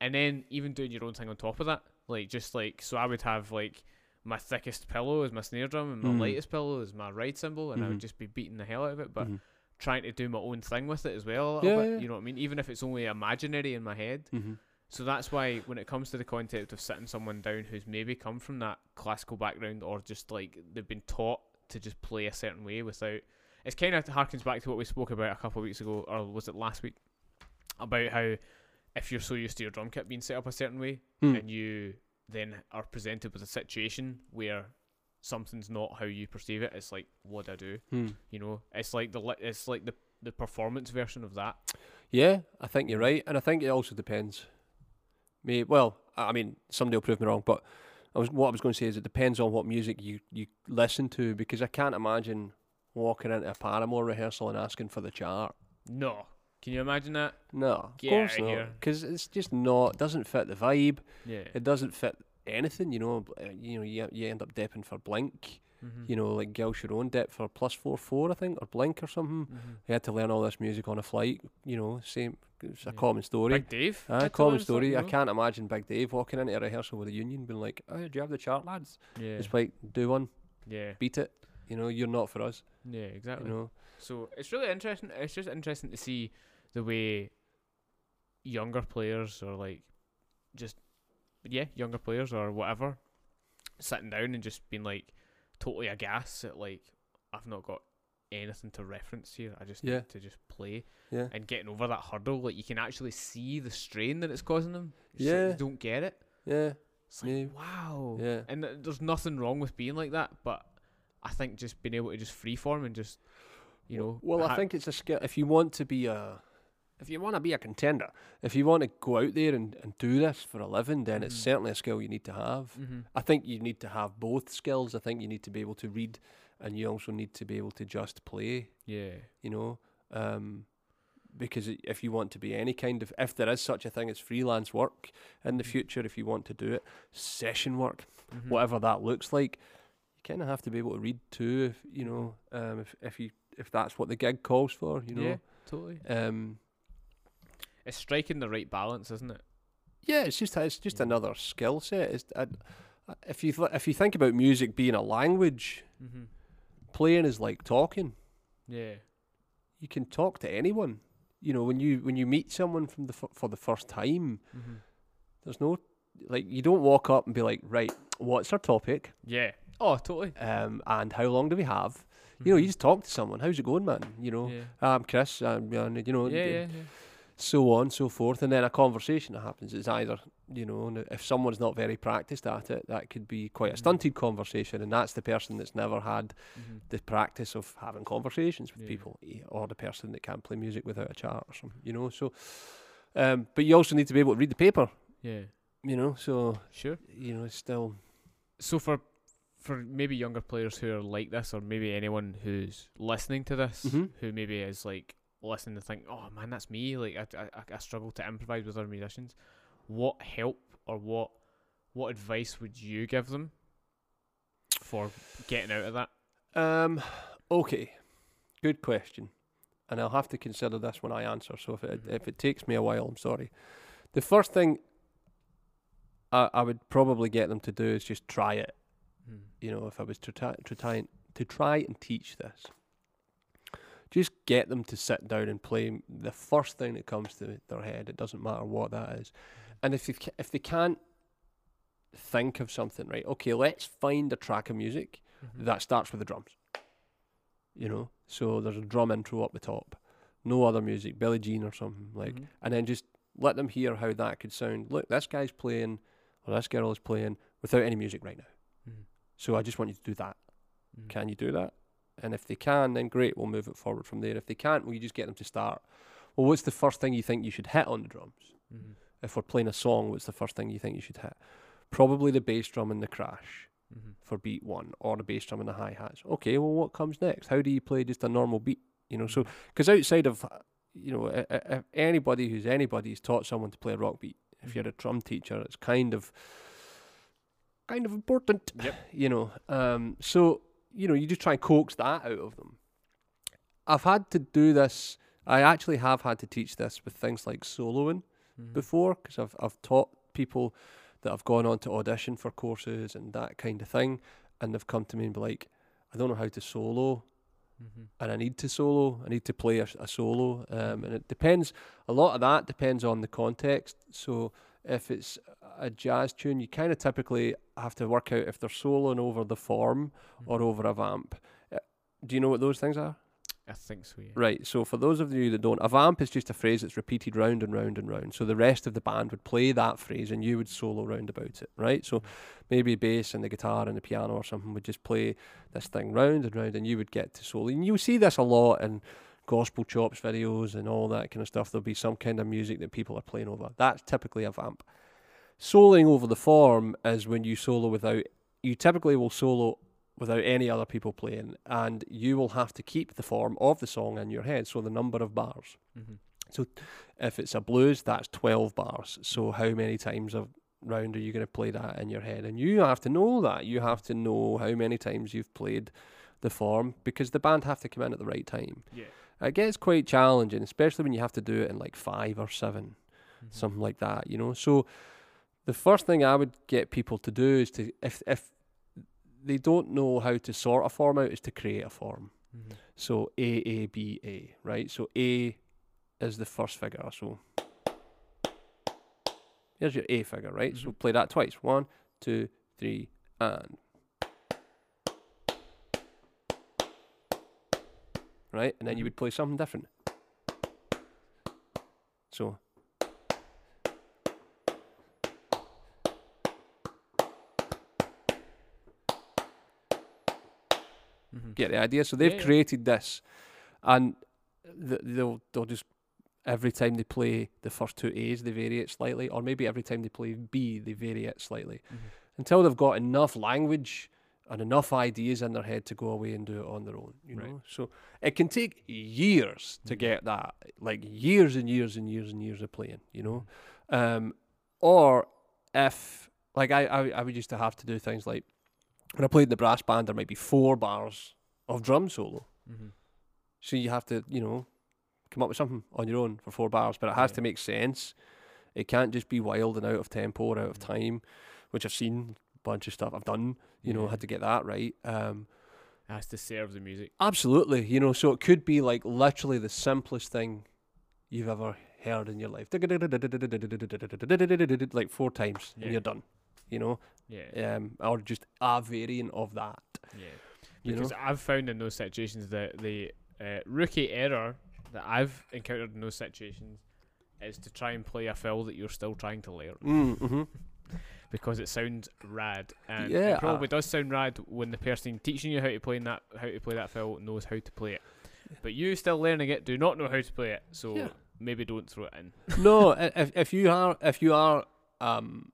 and then even doing your own thing on top of that. Like just like so, I would have like my thickest pillow is my snare drum and my Mm. lightest pillow is my ride cymbal, and I would Mhm. just be beating the hell out of it. But Mhm. trying to do my own thing with it as well a little Yeah, bit. yeah. You know what I mean? Even if it's only imaginary in my head. Mhm. So that's why when it comes to the concept of sitting someone down who's maybe come from that classical background or just like they've been taught to just play a certain way without it's kind of harkens back to what we spoke about a couple of weeks ago or was it last week about how if you're so used to your drum kit being set up a certain way Hmm. and you then are presented with a situation where something's not how you perceive it it's like what do I do Hmm. you know, it's like the it's like the the performance version of that. Yeah, I think you're right, and I think it also depends. Me, well, I I mean, somebody will prove me wrong, but I was what I was going to say is it depends on what music you you listen to because I can't imagine walking into a Paramore rehearsal and asking for the chart. No, can you imagine that? No, of Get course outta not, here. because it's just not doesn't fit the vibe. Yeah. It doesn't fit anything. You know, uh, you know, you you end up dipping for Blink. mm-hmm. You know, like Gil Sharone dip for plus four four, I think, or Blink or something. mm-hmm. He had to learn all this music on a flight. You know, same. It's a common story. Big Dave. Had to common story. I something, can't imagine Big Dave walking into a rehearsal with a union being like, oh, do you have the chart, lads? no? Yeah. It's like, do one, Yeah. beat it. You know, you're not for us. Yeah. Exactly. You know, So it's really interesting. It's just interesting to see the way younger players or like just yeah younger players or whatever sitting down and just being like totally aghast at like I've not got anything to reference here. I just Yeah. need to just play yeah, and getting over that hurdle. Like you can actually see the strain that it's causing them. Like Yeah. you don't get it. yeah, It's like Yeah. wow. yeah. And th- there's nothing wrong with being like that, but I think just being able to just freeform and just you know. Well, I ha- think it's a skill. If you want to be a, if you want to be a contender, if you want to go out there and, and do this for a living, then it's Mhm. certainly a skill you need to have. Mhm. I think you need to have both skills. I think you need to be able to read, and you also need to be able to just play. Yeah. You know, um, because if you want to be any kind of, if there is such a thing as freelance work in the Mhm. future, if you want to do it, session work, Mhm. whatever that looks like, you kind of have to be able to read too. If you know, um, if if you if that's what the gig calls for, you know. Yeah, totally. Um, It's striking the right balance, isn't it? yeah, it's just it's just Yeah. another skill set. It's, I, I- if you th- if you think about music being a language, Mm-hmm. playing is like talking. Yeah. You can talk to anyone. You know, when you when you meet someone from the f- for the first time, Mm-hmm. there's no like you don't walk up and be like, right, what's our topic, Yeah. Oh, totally. um, and how long do we have? You know, you Mhm. just talk to someone. How's it going, man? You know, Yeah. I'm Chris. I'm, uh, you know, Yeah, yeah, yeah. so on, so forth, and then a conversation that happens. It's either you know, if someone's not very practiced at it, that could be quite a Mhm. stunted conversation, and that's the person that's never had Mm-hmm. the practice of having conversations with people, eh, or the person that can't play music without a chart or something, you know. So, um, but you also need to be able to read the paper, Yeah. you know. So Sure. you know, it's still So for for maybe younger players who are like this, or maybe anyone who's listening to this, Mhm. who maybe is like listening to think, "Oh man, that's me." Like I, I, I struggle to improvise with other musicians. What help or what what advice would you give them for getting out of that? Um, okay, good question, and I'll have to consider this when I answer. So if it Mhm. if it takes me a while, I'm sorry. The first thing I I would probably get them to do is just try it. Mm. You know, if I was to try to try to try and teach this, just get them to sit down and play the first thing that comes to their head. It doesn't matter what that is, and if if they can't think of something, right? Okay, let's find a track of music Mhm. that starts with the drums. You know, so there's a drum intro up the top, no other music, Billie Jean or something like, Mhm. and then just let them hear how that could sound. Look, this guy's playing, or this girl is playing without any music right now. So I just want you to do that. Mhm. Can you do that? And if they can, then great, we'll move it forward from there. If they can't, well, you just get them to start. Well, what's the first thing you think you should hit on the drums? Mhm. If we're playing a song, what's the first thing you think you should hit? Probably the bass drum and the crash Mhm. for beat one, or the bass drum and the hi hats. Okay, well, what comes next? How do you play just a normal beat? You know, so because outside of, you know, if anybody who's anybody has taught someone to play a rock beat, if you're a drum teacher, it's kind of, kind of important. Yep. You know, um, so you know, you just try and coax that out of them. I've had to do this. I actually have had to teach this with things like soloing Mhm. before because I've I've taught people that have gone on to audition for courses and that kind of thing, and they've come to me and be like, I don't know how to solo, Mhm. and I need to solo. I need to play a, a solo, um, and it depends. A lot of that depends on the context. So if it's a jazz tune, you kind of typically have to work out if they're soloing over the form or Mhm. over a vamp. Uh, Do you know what those things are? I think so. Yeah. Right. So for those of you that don't, a vamp is just a phrase that's repeated round and round and round. So the rest of the band would play that phrase and you would solo round about it. Right. So maybe bass and the guitar and the piano or something would just play this thing round and round and you would get to solo. And you see this a lot in gospel chops videos and all that kind of stuff. There'll be some kind of music that people are playing over. That's typically a vamp. Soloing over the form is when you solo without, you typically will solo without any other people playing, and you will have to keep the form of the song in your head. So the number of bars. Mhm. If it's a blues, that's 12 bars. So how many times a round are you going to play that in your head? And you have to know that. You have to know how many times you've played the form because the band have to come in at the right time. Yeah. It gets quite challenging, especially when you have to do it in like five or 7 Mhm. something like that, you know. So the first thing I would get people to do is to if if they don't know how to sort a form out is to create a form. Mhm. So A A B A, right? So A is the first figure. So here's your A figure, right? So Mhm. play that twice. One, two, three, and right, and then you Mhm. would play something different. So Mm-hmm. get the idea. So they've Yeah, yeah. created this, and th- they'll they'll just every time they play the first two A's, they vary it slightly, or maybe every time they play B, they vary it slightly Mhm. until they've got enough language and enough ideas in their head to go away and do it on their own. You Right. know, so it can take years to Mhm. get that, like years and years and years and years of playing. You know, Mm-hmm. um, or if like I, I I would used to have to do things like when I played in the brass band, there might be four bars of drum solo. Mm-hmm. So you have to, you know, come up with something on your own for four bars, but it has Yeah. to make sense. It can't just be wild and out of tempo or out of Mhm. time, which I've seen a bunch of stuff I've done. You know, Yeah. had to get that right. Um, has to serve the music. absolutely, you know. So it could be like literally the simplest thing you've ever heard in your life, like four times, Yeah. and you're done. You know, Yeah. um, or just a variant of that. Yeah. You Because know, I've found in those situations that the uh, rookie error that I've encountered in those situations is to try and play a fill that you're still trying to learn mm, hmm because it sounds rad and Yeah, it probably uh, does sound rad when the person teaching you how to play in that how to play that fill knows how to play it. But you still learning it do not know how to play it, so Yeah. maybe don't throw it in. *laughs* no, if if you are if you are um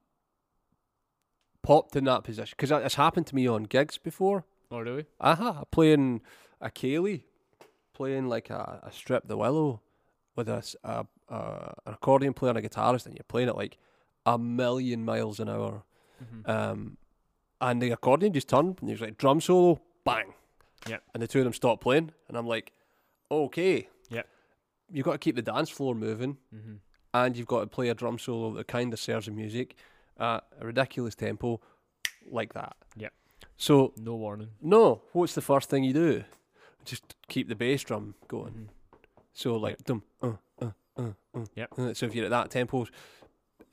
popped in that position because it's happened to me on gigs before. Oh really? Aha, playing a ceilidh, playing like a, a strip the willow with a a an accordion player and a guitarist, and you're playing it like a million miles an hour. Mm-hmm. Um, and the accordion just turned, and he was like drum solo, bang. Yeah. And the two of them stopped playing, and I'm like, okay. Yeah. You've got to keep the dance floor moving, mm-hmm. and you've got to play a drum solo that kind of serves the music at a ridiculous tempo, like that. Yeah. So No warning. no, what's the first thing you do? Just keep the bass drum going. Mhm. So like dum uh uh uh uh. Yep. uh, So if you're at that tempo,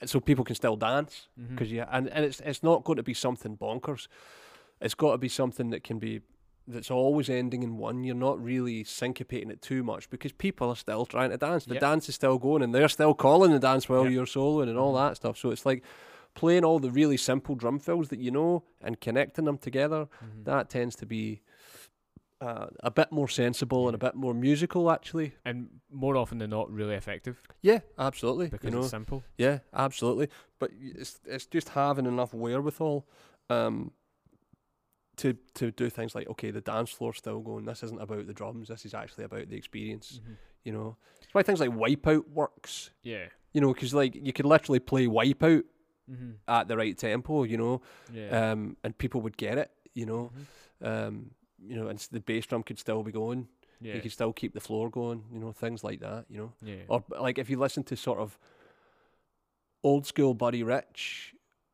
so people can still dance because you and and it's it's not going to be something bonkers. It's got to be something that can be that's always ending in one. You're not really syncopating it too much because people are still trying to dance. The Yep. dance is still going, and they're still calling the dance while Yep. you're soloing and all Mhm. that stuff. So it's like playing all the really simple drum fills that you know and connecting them together Mhm. that tends to be uh, a bit more sensible and a bit more musical, actually. and more often than not, really effective Yeah, absolutely. because you know, it's simple. yeah, absolutely. But it's it's just having enough wherewithal um, to to do things like okay, the dance floor's still going. This isn't about the drums. This is actually about the experience. Mhm. You know, that's why things like Wipeout works. Yeah. You know, because like you could literally play Wipeout Mm-hmm. at the right tempo. You know, Yeah. um, and people would get it. You know, Mhm. um, you know, and the bass drum could still be going. Yeah. You could still keep the floor going, you know, things like that, you know. yeah. Or like if you listen to sort of old school Buddy Rich,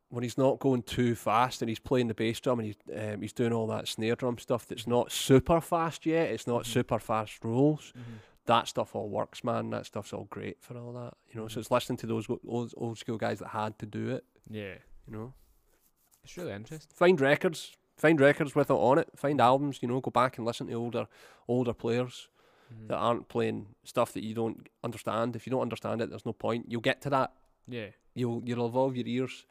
when he's not going too fast and he's playing the bass drum and he's um, he's doing all that snare drum stuff that's not super fast yet. It's not Mhm. super fast rolls. Mhm. That stuff all works, man. That stuff's all great for all that, you know. Mhm. So it's listening to those go- old old school guys that had to do it, Yeah. you know. It's really interesting. Find records, find records with it on it. Find albums, you know. Go back and listen to older older players. Mhm. that aren't playing stuff that you don't understand. If you don't understand it, there's no point. You'll get to that. Yeah. You'll you'll evolve your ears.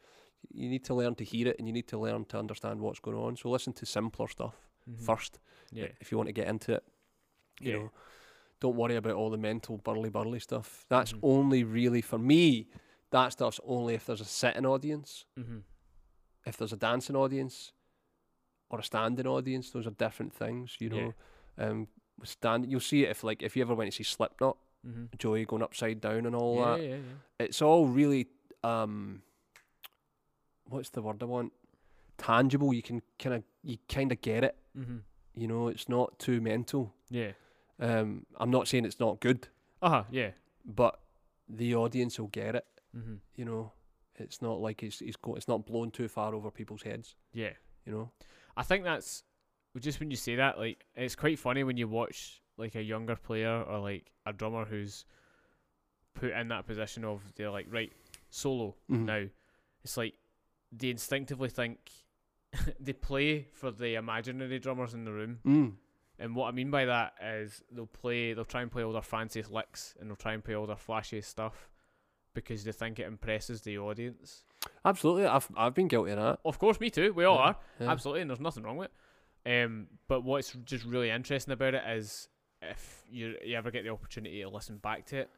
You need to learn to hear it, and you need to learn to understand what's going on. So listen to simpler stuff Mhm. first Yeah. if you want to get into it. You Yeah. know, don't worry about all the mental burly burly stuff. That's Mhm. only really for me. That stuff's only if there's a sitting audience, Mhm. if there's a dancing audience, or a standing audience. Those are different things. You Yeah. know, um, stand you'll see it if like if you ever went to see Slipknot. Mhm. Joey going upside down and all yeah, that. yeah, yeah. It's all really um what's the word I want? Tangible. You can kind of you kind of get it. Mhm. You know, it's not too mental. Yeah. Um, I'm not saying it's not good, Uh huh. Yeah. but the audience will get it. Mhm. You know, it's not like it's it's go, it's not blown too far over people's heads. Yeah. You know. I think that's just when you say that, like it's quite funny when you watch like a younger player or like a drummer who's put in that position of they're like right solo Mhm. now. It's like they instinctively think *laughs* they play for the imaginary drummers in the room, Mm. and what I mean by that is they'll play, they'll try and play all their fanciest licks, and they'll try and play all their flashiest stuff because they think it impresses the audience. Absolutely. I've I've been guilty of that. Of course, me too. We all Yeah, are. yeah. Absolutely, and there's nothing wrong with it. Um, but what's just really interesting about it is if you you ever get the opportunity to listen back to it,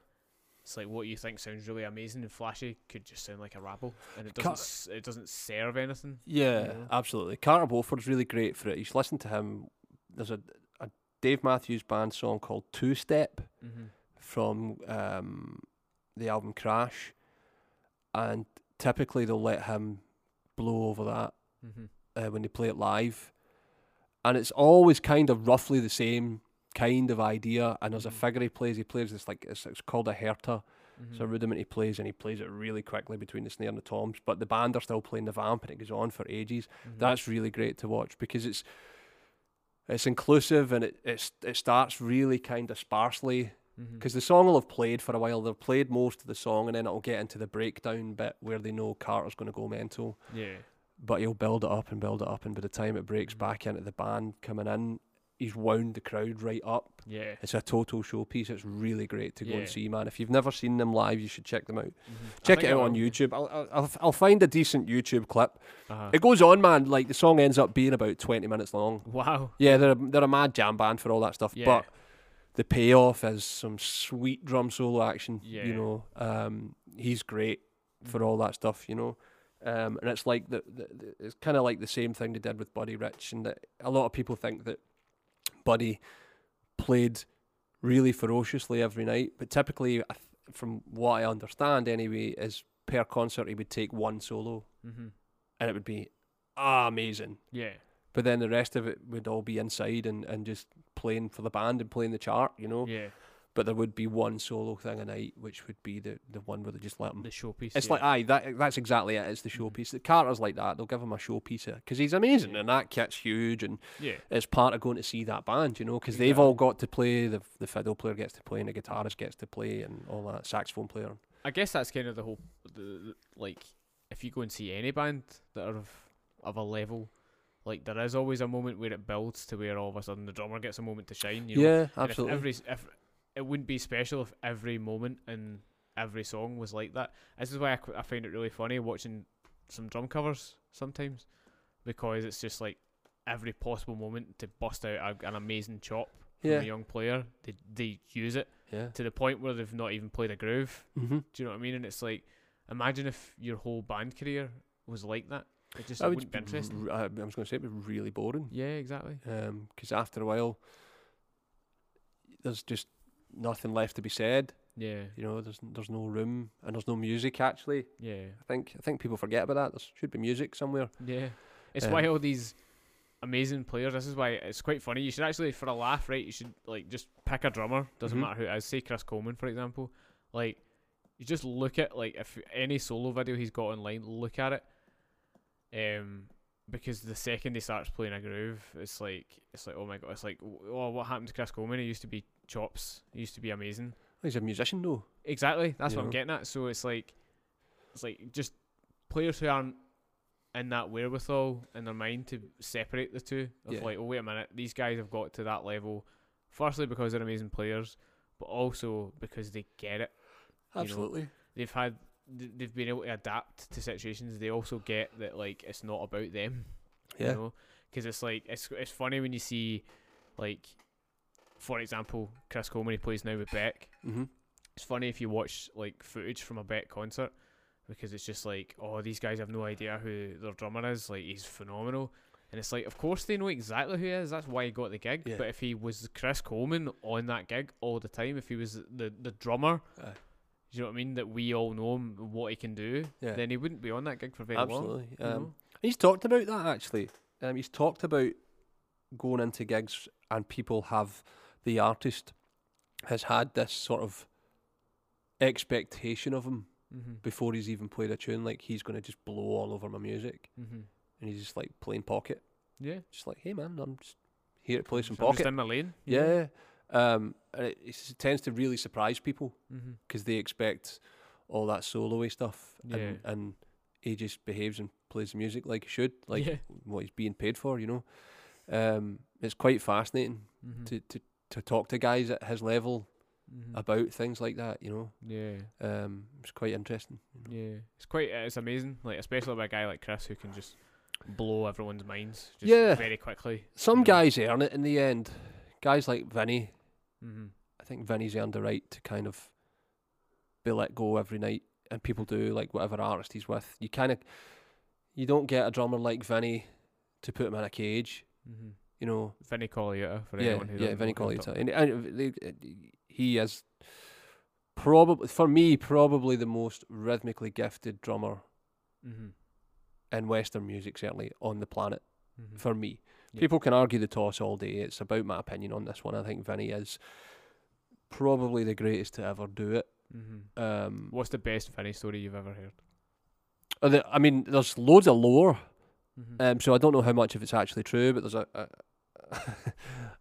it's like what you think sounds really amazing and flashy could just sound like a rabble, and it doesn't s- it doesn't serve anything. Yeah, Yeah. absolutely. Carter Beauford's really great for it. You should listen to him. There's a, a Dave Matthews Band song called Two Step Mm-hmm. from um, the album Crash, and typically they'll let him blow over that Mm-hmm. uh, when they play it live, and it's always kind of roughly the same kind of idea. And there's a Mhm. figure he plays. He plays this like it's, it's called a herta. It's a Mm-hmm. rudiment he plays, and he plays it really quickly between the snare and the toms. But the band are still playing the vamp, and it goes on for ages. Mm-hmm. That's really great to watch because it's it's inclusive and it it's, it starts really kind of sparsely Mm-hmm. because the song will have played for a while. They've played most of the song, and then it'll get into the breakdown bit where they know Carter's going to go mental. yeah, But he'll build it up and build it up, and by the time it breaks Mhm. back into the band coming in, he's wound the crowd right up. yeah, It's a total showpiece. It's really great to go Yeah. and see, man. If you've never seen them live, you should check them out. Mhm. Check it out on. YouTube. I'll, I'll, I'll, I'll find a decent YouTube clip. Uh-huh. It goes on, man. Like the song ends up being about twenty minutes long. Wow. Yeah, they're a, they're a mad jam band for all that stuff. Yeah. But the payoff is some sweet drum solo action. Yeah. You know, um, he's great for Mhm. all that stuff. You know, um, and it's like the, the, the it's kind of like the same thing they did with Buddy Rich, and that a lot of people think that Buddy played really ferociously every night, but typically, from what I understand anyway, is per concert he would take one solo, Mm-hmm. and it would be amazing. Yeah. But then the rest of it would all be inside and, and just playing for the band and playing the chart, you know. Yeah. But there would be one solo thing a night, which would be the, the one where they just let him. The showpiece. It's yeah. like aye, that that's exactly it. It's the Mhm. showpiece. The Carter's like that. They'll give him a showpiece because he's amazing, Yeah. and that kit's huge, and yeah. it's part of going to see that band, you know, because they've all got to play. The the fiddle player gets to play, and the guitarist gets to play, and all that saxophone player. I guess that's kind of the whole, the, the, like, if you go and see any band that are of, of a level, like there is always a moment where it builds to where all of a sudden the drummer gets a moment to shine. You know? yeah, And if absolutely. every s- if it wouldn't be special if every moment in every song was like that. This is why I, I find it really funny watching some drum covers sometimes, because it's just like every possible moment to bust out a, an amazing chop from a young player. They they use it yeah. to the point where they've not even played a groove. Mm-hmm. Do you know what I mean? And it's like, imagine if your whole band career was like that. It just it would wouldn't be interesting. r- I I was going to say it'd be really boring. Yeah, exactly. because after a while, there's just nothing left to be said. Yeah, You know, there's there's no room and there's no music. Actually, yeah, I think I think people forget about that. There should be music somewhere. yeah. It's Um, why all these amazing players. This is why it's quite funny. You should actually, for a laugh, right? You should like just pick a drummer. Doesn't Mhm. matter who it is. Say Chris Coleman, for example. Like, you just look at like if any solo video he's got online, look at it. Um, because the second he starts playing a groove, it's like it's like oh my god, it's like oh what happened to Chris Coleman? He used to be chops. He used to be amazing. He's a musician though. Exactly. That's You what I'm getting at. So it's like it's like just players who aren't in that wherewithal in their mind to separate the two. Of Yeah. like, oh wait a minute, these guys have got to that level. Firstly because they're amazing players, but also because they get it. know, Absolutely. They've had they've been able to adapt to situations. They also get that like it's not about them. yeah. You know, because it's like it's it's funny when you see like, for example, Chris Coleman he plays now with Beck Mm-hmm. it's funny if you watch like footage from a Beck concert because it's just like, oh, these guys have no idea who their drummer is. Like he's phenomenal, and it's like, of course they know exactly who he is. That's why he got the gig. Yeah. But if he was Chris Coleman on that gig all the time, if he was the the drummer, Aye. Do you know what I mean? That we all know him, what he can do. Yeah. Then he wouldn't be on that gig for very long. Absolutely. Um, know? He's talked about that actually. Um, he's talked about going into gigs and people have the artist has had this sort of expectation of him Mm-hmm. before he's even played a tune. Like he's going to just blow all over my music, Mm-hmm. and he's just like playing pocket, Yeah. just like, hey man, I'm just here to play some So I'm just pocket. in my lane. know? Yeah. Um, and it, it tends to really surprise people because they expect all that solo-y stuff, Yeah. and and he just behaves and plays the music like he should, like yeah. what he's being paid for. You know, um, it's quite fascinating Mhm. to, to to talk to guys at his level Mhm. about things like that. You know, yeah. um, it's quite interesting. you know. Yeah, it's quite it's amazing. Like especially by a guy like Chris who can just blow everyone's minds just Yeah. very quickly. Some guys earn it in the end. Guys like Vinny, Mm-hmm. I think Vinny's earned the right to kind of be let go every night, and people do like whatever artist he's with. You kind of you don't get a drummer like Vinny to put him in a cage. Mm-hmm. You know, Vinny Colaiuta for yeah, anyone who yeah, Vinny know who I'm Colaiuta, and, and they- he is probably for me probably the most rhythmically gifted drummer talking- in Western music, certainly on the planet. Mhm, mhm. For me, Yeah. people can argue the toss all day. It's about my opinion on this one. I think Vinny is probably the greatest to ever do it. Mhm. Um, What's the best Vinny story you've ever heard? uh, the- I mean, there's loads of lore, Mhm. um, so I don't know how much of it's actually true, but there's a a, *laughs*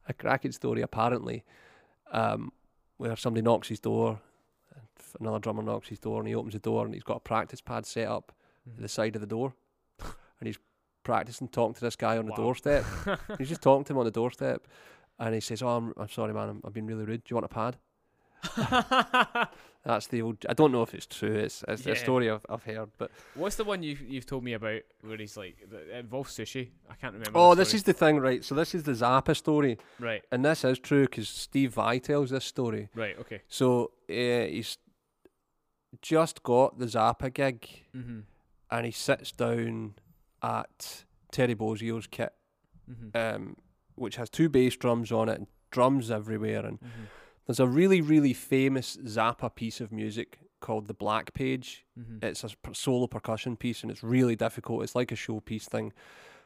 a cracking story apparently, um, where somebody knocks his door, another drummer knocks his door, and he opens the door, and he's got a practice pad set up at Mhm. the side of the door, *laughs* and he's practicing talking to this guy on the Wow. doorstep. *laughs* He's just talking to him on the doorstep, and he says, "Oh, I'm, I'm sorry, man. I'm, I've been really rude. Do you want a pad?" *laughs* That's the old. I don't know if it's true. It's it's Yeah. a story I've, I've heard, but What's the one you've you've told me about where he's like it involves sushi? I can't remember. oh, this is the thing, right? So this is the Zappa story, right, and this is true because Steve Vai tells this story. right, okay. So uh, he's just got the Zappa gig, Mm-hmm. and he sits down at Terry Bozzio's kit, Mm-hmm. um, which has two bass drums on it and drums everywhere, and mm-hmm. There's a really, really famous Zappa piece of music called The Black Page. Mm-hmm. It's a solo percussion piece and it's really difficult. It's like a showpiece thing.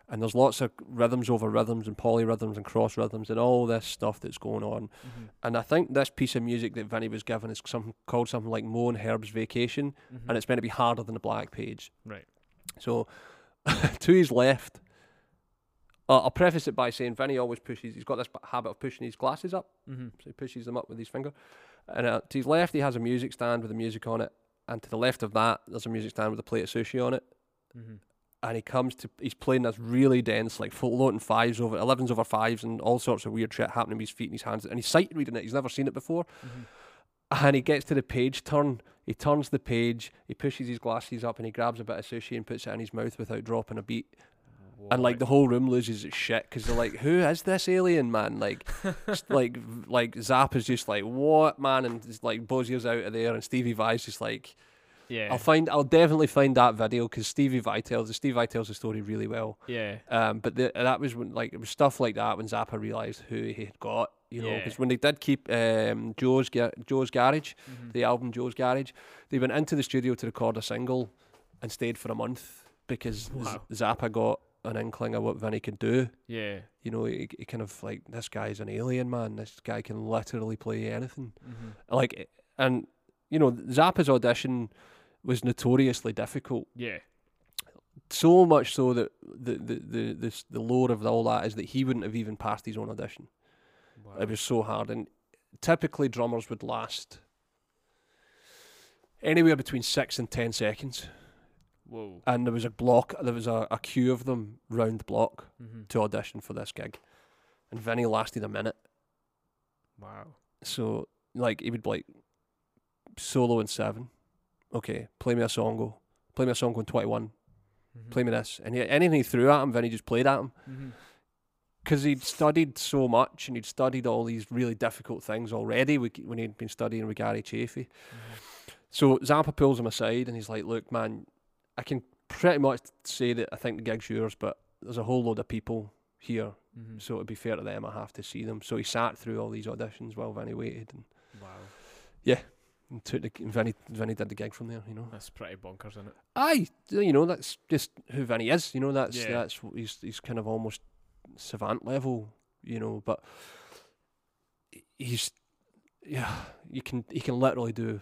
And there's lots of rhythms over rhythms and polyrhythms and cross rhythms and all this stuff that's going on. Mm-hmm. And I think this piece of music that Vinny was given is something called something like Mo 'n Herb's Vacation. Mm-hmm. And it's meant to be harder than The Black Page. right. So *laughs* to his left, uh, I'll preface it by saying Vinny always pushes, he's got this habit of pushing his glasses up. Mm-hmm. So he pushes them up with his finger. And uh, to his left, he has a music stand with the music on it. And to the left of that, there's a music stand with a plate of sushi on it. Mm-hmm. And he comes to, he's playing this really dense, like floating fives over, 11s over fives, and all sorts of weird shit happening with his feet and his hands. And he's sight reading it. He's never seen it before. Mm-hmm. And he gets to the page turn. He turns the page. He pushes his glasses up and he grabs a bit of sushi and puts it in his mouth without dropping a beat. And like the whole room loses its shit because they're like, "Who is this alien man?" Like, *laughs* like, like Zappa's just like, "What man?" And it's like Bozzio's out of there, and Stevie Vai's just like, yeah, "I'll find, I'll definitely find that video because Stevie Vai tells, Stevie Vai tells the story really well." yeah, Um, but the, that was when like it was stuff like that when Zappa realized who he had got, you know, because Yeah. when they did keep um Joe's Joe's Garage, Mhm. the album Joe's Garage, they went into the studio to record a single and stayed for a month because Z- Zappa got an inkling of what Vinny could do. yeah, You know, he, he kind of like this guy's an alien man. This guy can literally play anything. mm-hmm. Like, eh, and you know, Zappa's audition was notoriously difficult. yeah, So much so that the the the the, the lore of all that is that he wouldn't have even passed his own audition. Wow. It was so hard, and typically drummers would last anywhere between six and ten seconds. whoa. And there was a block, there was a, a queue of them round the block Mm-hmm. to audition for this gig, and Vinny lasted a minute. Wow. So like he would be like solo in seven. Okay, play me a song. Go play me a song twenty one. Mm-hmm. Play me this, and he, anything he threw at him, Vinny just played at him. Mm-hmm. Because he'd studied so much and he'd studied all these really difficult things already when he'd been studying with Gary Chaffee. So Zappa pulls him aside and he's like, "Look, man, I can pretty much say that I think the gig's yours, but there's a whole load of people here, Mm-hmm. so it'd be fair to them. I have to see them." So he sat through all these auditions while Vinny waited and, Wow. Yeah. And took the and Vinny Vinny did the gig from there. You know, That's pretty bonkers, isn't it? aye, you know that's just who Vinny is. You know, that's Yeah. that's what he's he's kind of almost savant level. You know, but he's yeah, you can he can literally do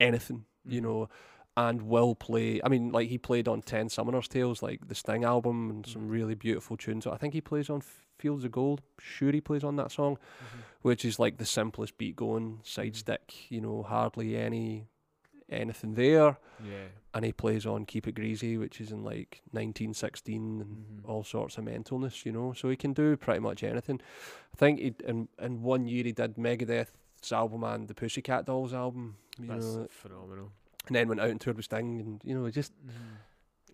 anything. You Mhm. know, and will play. I mean, like he played on Ten Summoners Tales, like the Sting album, and some Mhm. really beautiful tunes. I think he plays on Fields of Gold. Sure, he plays on that song Mm-hmm. which is like the simplest beat going side Mhm. stick you know hardly any anything there Yeah. and he plays on keep it greasy which is in like 1916 and Mhm. all sorts of mentalness you know so he can do pretty much anything i think he in in one year he did megadeth's album and the pussycat dolls album you That's know phenomenal. and then went out and toured with sting and you know just Mm-hmm.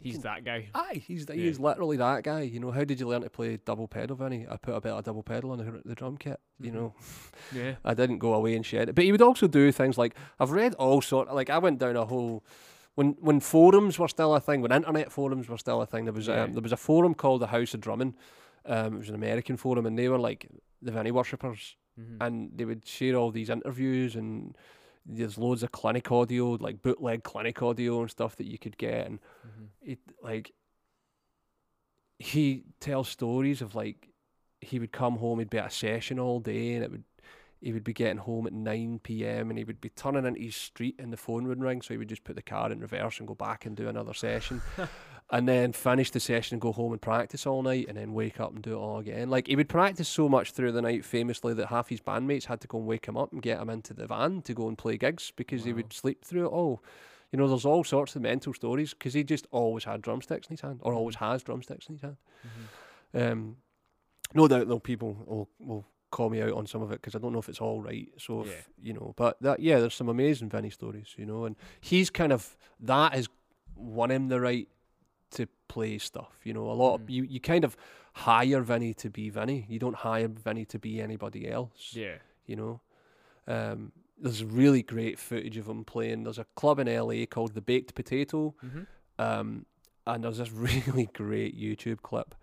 He's that guy. Aye, he's Yeah. he's literally that guy. You know, how did you learn to play double pedal, Vinny? I put a bit of double pedal on the, the drum kit. You Mhm. know, *laughs* Yeah. I didn't go away and shed it. But he would also do things like I've read all sort. Like I went down a whole when when forums were still a thing, when internet forums were still a thing. There was Yeah. um, there was a forum called the House of Drumming. Um, it was an American forum, and they were like the Vinny worshippers, Mhm. and they would share all these interviews and. There's loads of clinic audio, like bootleg clinic audio and stuff that you could get, and Mhm. it like he tells stories of like he would come home, he'd be at a session all day, and it would he would be getting home at nine p.m. and he would be turning into his street, and the phone would ring, so he would just put the car in reverse and go back and do another session, *laughs* and then finish the session and go home and practice all night, and then wake up and do it all again. Like he would practice so much through the night, famously that half his bandmates had to go and wake him up and get him into the van to go and play gigs because he would sleep through it all. You know, there's all sorts of mental stories because he just always had drumsticks in his hand, or always has drumsticks in his hand. Mhm. Um, no doubt, though, people will, will call me out on some of it because I don't know if it's all right. So, if, Yeah. you know, but that yeah, there's some amazing Vinny stories, you know, and he's kind of that has won him the right to play stuff. You know, a lot Mm. of you you kind of hire Vinny to be Vinny. You don't hire Vinny to be anybody else Yeah. you know. Um, there's really great footage of him playing. There's a club in LA called the Baked Potato, Mhm. um, and there's this *laughs* really great YouTube clip.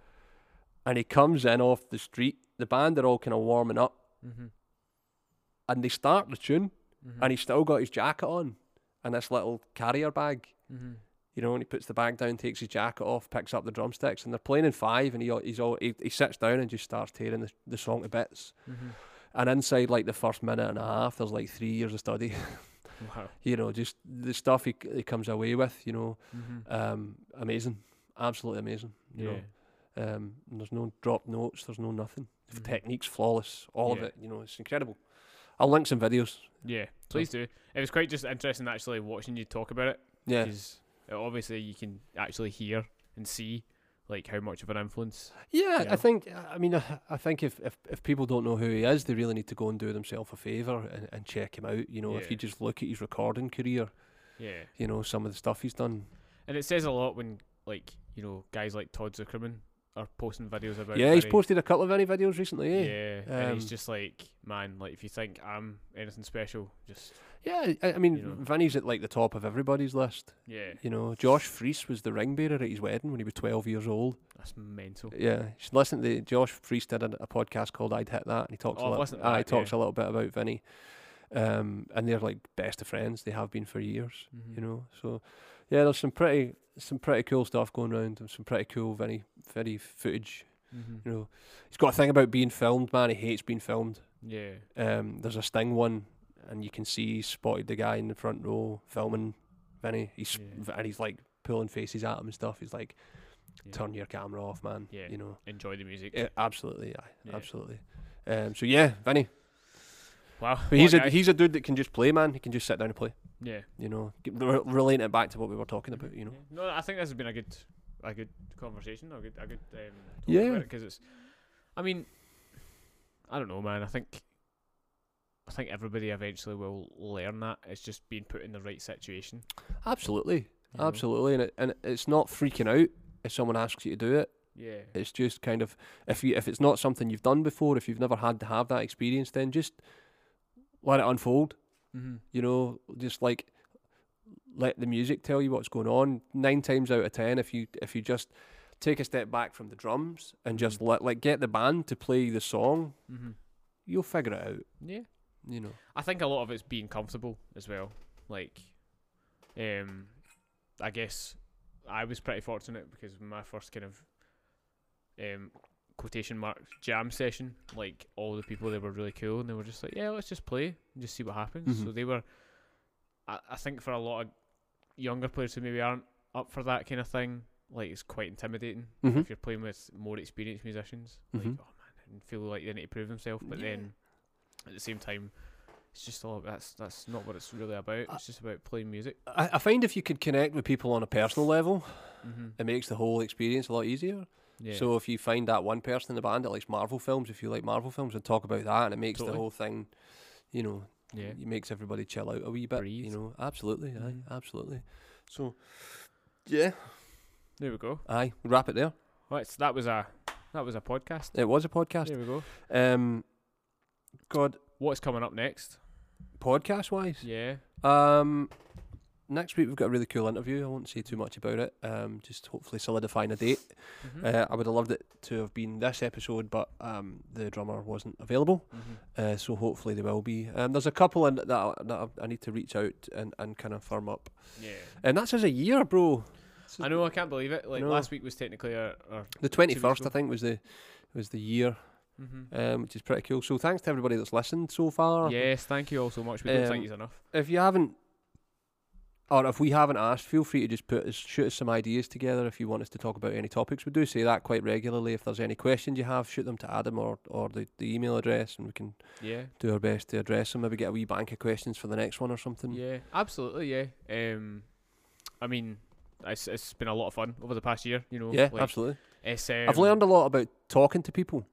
And he comes in off the street. The band are all kind of warming up, Mhm. and they start the tune, Mhm. and he's still got his jacket on and this little carrier bag. Mhm. You know, and he puts the bag down, takes his jacket off, picks up the drumsticks, and they're playing in five. And he he's all he, he sits down and just starts tearing the, the song to bits. Mhm. And inside like the first minute and a half, there's like three years of study. *laughs* Wow. you know, just the stuff he, he comes away with, you know, Mhm. um, amazing, absolutely amazing. You Yeah. know, um, there's no dropped notes, there's no nothing. The Mhm. technique's flawless, all of it. You know, it's incredible. I'll link some videos. Yeah. Please do. It was quite just interesting actually watching you talk about it Yeah, because obviously you can actually hear and see like how much of an influence. yeah. Yeah. I think. I mean, I, I think if, if if people don't know who he is, they really need to go and do themselves a favour and, and check him out. You know, if you just look at his recording career, Yeah. you know, some of the stuff he's done. And it says a lot when like you know guys like Todd Sucherman are posting videos about. yeah, he's posted a couple of any videos recently. Eh? Yeah, and he's Um, just like, man, like if you think I'm anything special, just Yeah, I, I mean, You know. Vinny's at like the top of everybody's list. yeah, You know, Josh Freese was the ring bearer at his wedding when he was 12 years old. that's mental. Yeah, you should listen to Josh Freese did a, a podcast called "I'd Hit That," and he talks Oh, a little. ah, he talks yeah. a little bit about Vinny, um, and they're like best of friends. They have been for years. Mhm. You know, so yeah, there's some pretty some pretty cool stuff going around. and some pretty cool Vinny Vinny footage. Mhm. You know, he's got a thing about being filmed. Man, he hates being filmed. Yeah, Um, there's a Sting one, and you can see he's spotted the guy in the front row filming Vinny. He's Yeah. and he's like pulling faces at him and stuff. He's like, yeah. "Turn your camera off, man." Yeah. You know, enjoy the music. yeah, absolutely, yeah, Yeah. absolutely. Um, so yeah, Vinny. Wow, But he's a guy. he's a dude that can just play, man. He can just sit down and play. yeah. You know, re- relating it back to what we were talking about. You know, Yeah. No, I think this has been a good, a good conversation. A good, a good. Um, Yeah. Because it's, I mean, I don't know, man. I think, I think everybody eventually will learn that. It's just being put in the right situation. absolutely, you know? absolutely, and it, and it's not freaking out if someone asks you to do it. Yeah. It's just kind of if you if it's not something you've done before, if you've never had to have that experience, then just let it unfold. Mm-hmm. You know, just like let the music tell you what's going on. Nine times out of ten, if you if you just take a step back from the drums and just Mhm. let like get the band to play the song, Mm-hmm. you'll figure it out. Yeah. You know. I think a lot of it's being comfortable as well. Like, um, I guess I was pretty fortunate because my first kind of um quotation mark jam session, like all the people they were really cool and they were just like, yeah, let's just play and just see what happens. So Mhm. they were, I, I think for a lot of younger players who maybe aren't up for that kind of thing, like it's quite intimidating Mhm. if you're playing with more experienced musicians. Like, Mhm. oh man, and feel like they need to prove themselves, but Yeah. then at the same time, it's just all that's that's not what it's really about. It's just about playing music. I, I find if you could connect with people on a personal level, Mm-hmm. it makes the whole experience a lot easier. Yeah. So if you find that one person in the band that likes Marvel films, if you like Marvel films, and talk about that, and it makes Totally. the whole thing, you know, yeah. it makes everybody chill out a wee bit. Breathe. You know, absolutely, Mhm. aye, absolutely. So, yeah, There we go. Aye, wrap it there. Right, so that was a that was a podcast. It was a podcast. There we go. Um, God, What's coming up next? podcast wise. Yeah. Um, next week we've got a really cool interview. I won't say too much about it. Um, just hopefully solidifying a date. Mhm. Uh, I would have loved it to have been this episode, but um, the drummer wasn't available. Mhm. Uh, so hopefully they will be. Um, there's a couple in that, I, that I- need to reach out and, and kind of firm up. Yeah. And that's as a year, bro. I know. I can't believe it. Like No. last week was technically our. our The twenty first. I think, was the was the year, mm-hmm. um, which is pretty cool. So thanks to everybody that's listened so far. Yes, thank you all so much. We don't Um, think he's enough. If you haven't, or if we haven't asked, feel free to just put us, shoot us some ideas together if you want us to talk about any topics. We do say that quite regularly. If there's any questions you have, shoot them to Adam or or the, the email address, and we can Yeah. do our best to address them. Maybe get a wee bank of questions for the next one or something. Yeah. Absolutely. Yeah. Um, I mean, it's it's been a lot of fun over the past year. You know. Yeah, like, absolutely. It's, um, I've learned a lot about talking to people.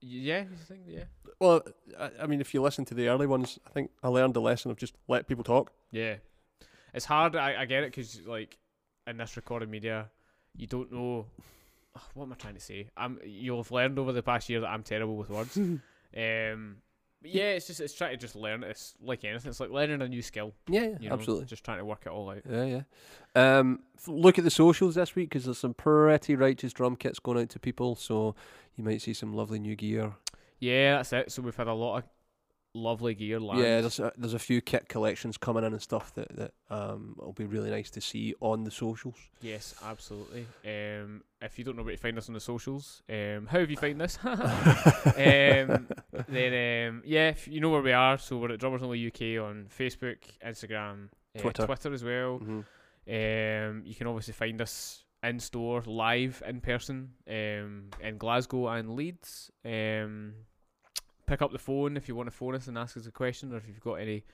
Yeah. You think? Yeah. Well, I, I mean, if you listen to the early ones, I think I learned the lesson of just let people talk. Yeah, it's hard. I, I get it because like in this recorded media, you don't know *sighs* what am I trying to say. I'm you'll have learned over the past year that I'm terrible with words. *laughs* um, but yeah, it's just it's trying to just learn. It's like anything. It's like learning a new skill. Yeah, yeah You know, absolutely. Just trying to work it all out. Yeah, yeah. Um, look at the socials this week because there's some pretty righteous drum kits going out to people. So you might see some lovely new gear. Yeah, that's it. So we've had a lot of lovely gear. Yeah, there's a, there's a few kit collections coming in and stuff that that um will be really nice to see on the socials. Yes, absolutely. Um, if you don't know where to find us on the socials, um, how have you found this? *laughs* *laughs* um, then um, yeah, if you know where we are. So we're at Drummers Only UK on Facebook, Instagram, uh, Twitter. Twitter as well. Mhm. Um, you can obviously find us in store, live in person, um, in Glasgow and Leeds. Um, pick up the phone if you want to phone us and ask us a question, or if you've got any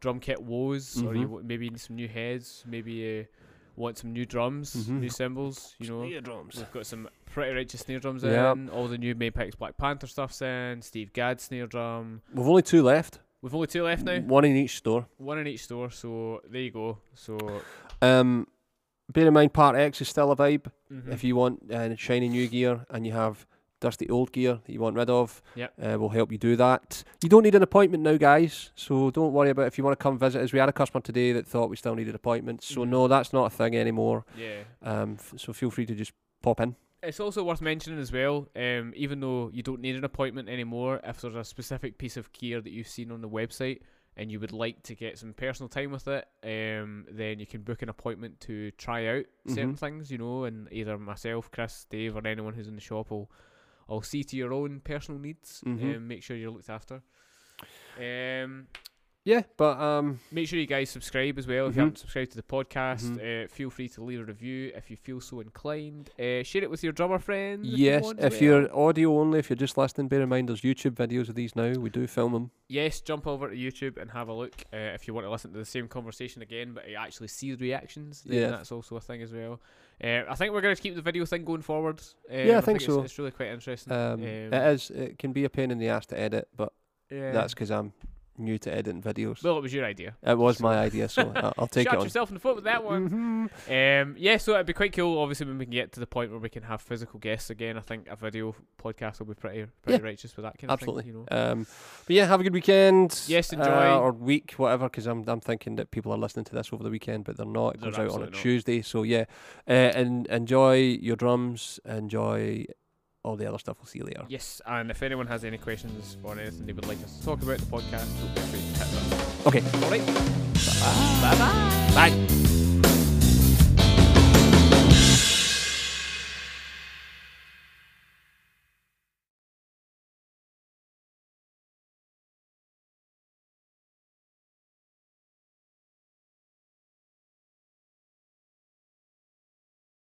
drum kit woes, or you Mhm. w- maybe need some new heads, maybe uh, want some new drums, Mhm. new cymbals. You know, Snare drums. we've got some pretty righteous snare drums Yep. in. All the new Mapex Black Panther stuff's in. Steve Gadd snare drum. We've only two left. We've only two left now, One in each store. one in each store. So there you go. So Um, bear in mind, Part ex is still a vibe. mhm. If you want uh, shiny new gear and you have dusty old gear that you want rid of, Yep. uh, we'll help you do that. You don't need an appointment now, guys, so don't worry about if you want to come visit us. We had a customer today that thought we still needed appointments, so Mhm. no, that's not a thing anymore. yeah. Um, so feel free to just pop in. It's also worth mentioning as well, um, even though you don't need an appointment anymore, if there's a specific piece of gear that you've seen on the website and you would like to get some personal time with it, um, then you can book an appointment to try out certain Mhm. things, you know, and either myself, Chris, Dave, or anyone who's in the shop will, will see to your own personal needs Mhm. and make sure you're looked after. Um, Yeah, but um, Make sure you guys subscribe as well. If Mhm. you haven't subscribed to the podcast, Mhm. uh, feel free to leave a review if you feel so inclined. Uh, share it with your drummer friends. if you yes, if you're audio only, if you're just listening, bear in mind there's YouTube videos of these now. We do film them. yes, jump over to YouTube and have a look uh, if you want to listen to the same conversation again, but you actually see the reactions. Then Yeah. that's also a thing as well. Uh, I think we're going to keep the video thing going forward. Um, Yeah, I think it's, so. It's really quite interesting. Um, it is. It can be a pain in the ass to edit, but yeah. that's because I'm new to editing videos. well, it was your idea. It was my idea, so I'll, I'll *laughs* take Shot it on. yourself in the foot with that one. Mhm. Um, yeah, so it'd be quite cool, obviously, when we can get to the point where we can have physical guests again. I think a video podcast will be pretty, pretty righteous with that kind Absolutely. of thing. You know, Um, but yeah, have a good weekend. Yes, uh, enjoy. or week, whatever. Because I'm I'm thinking that people are listening to this over the weekend, but they're not. It They're comes out on a absolutely not. Tuesday, so yeah. Uh, and enjoy your drums. Enjoy all the other stuff. We'll see later. yes, and if anyone has any questions or anything they would like us to talk about the podcast, be afraid to hit us. Okay. All right. Bye bye. Bye.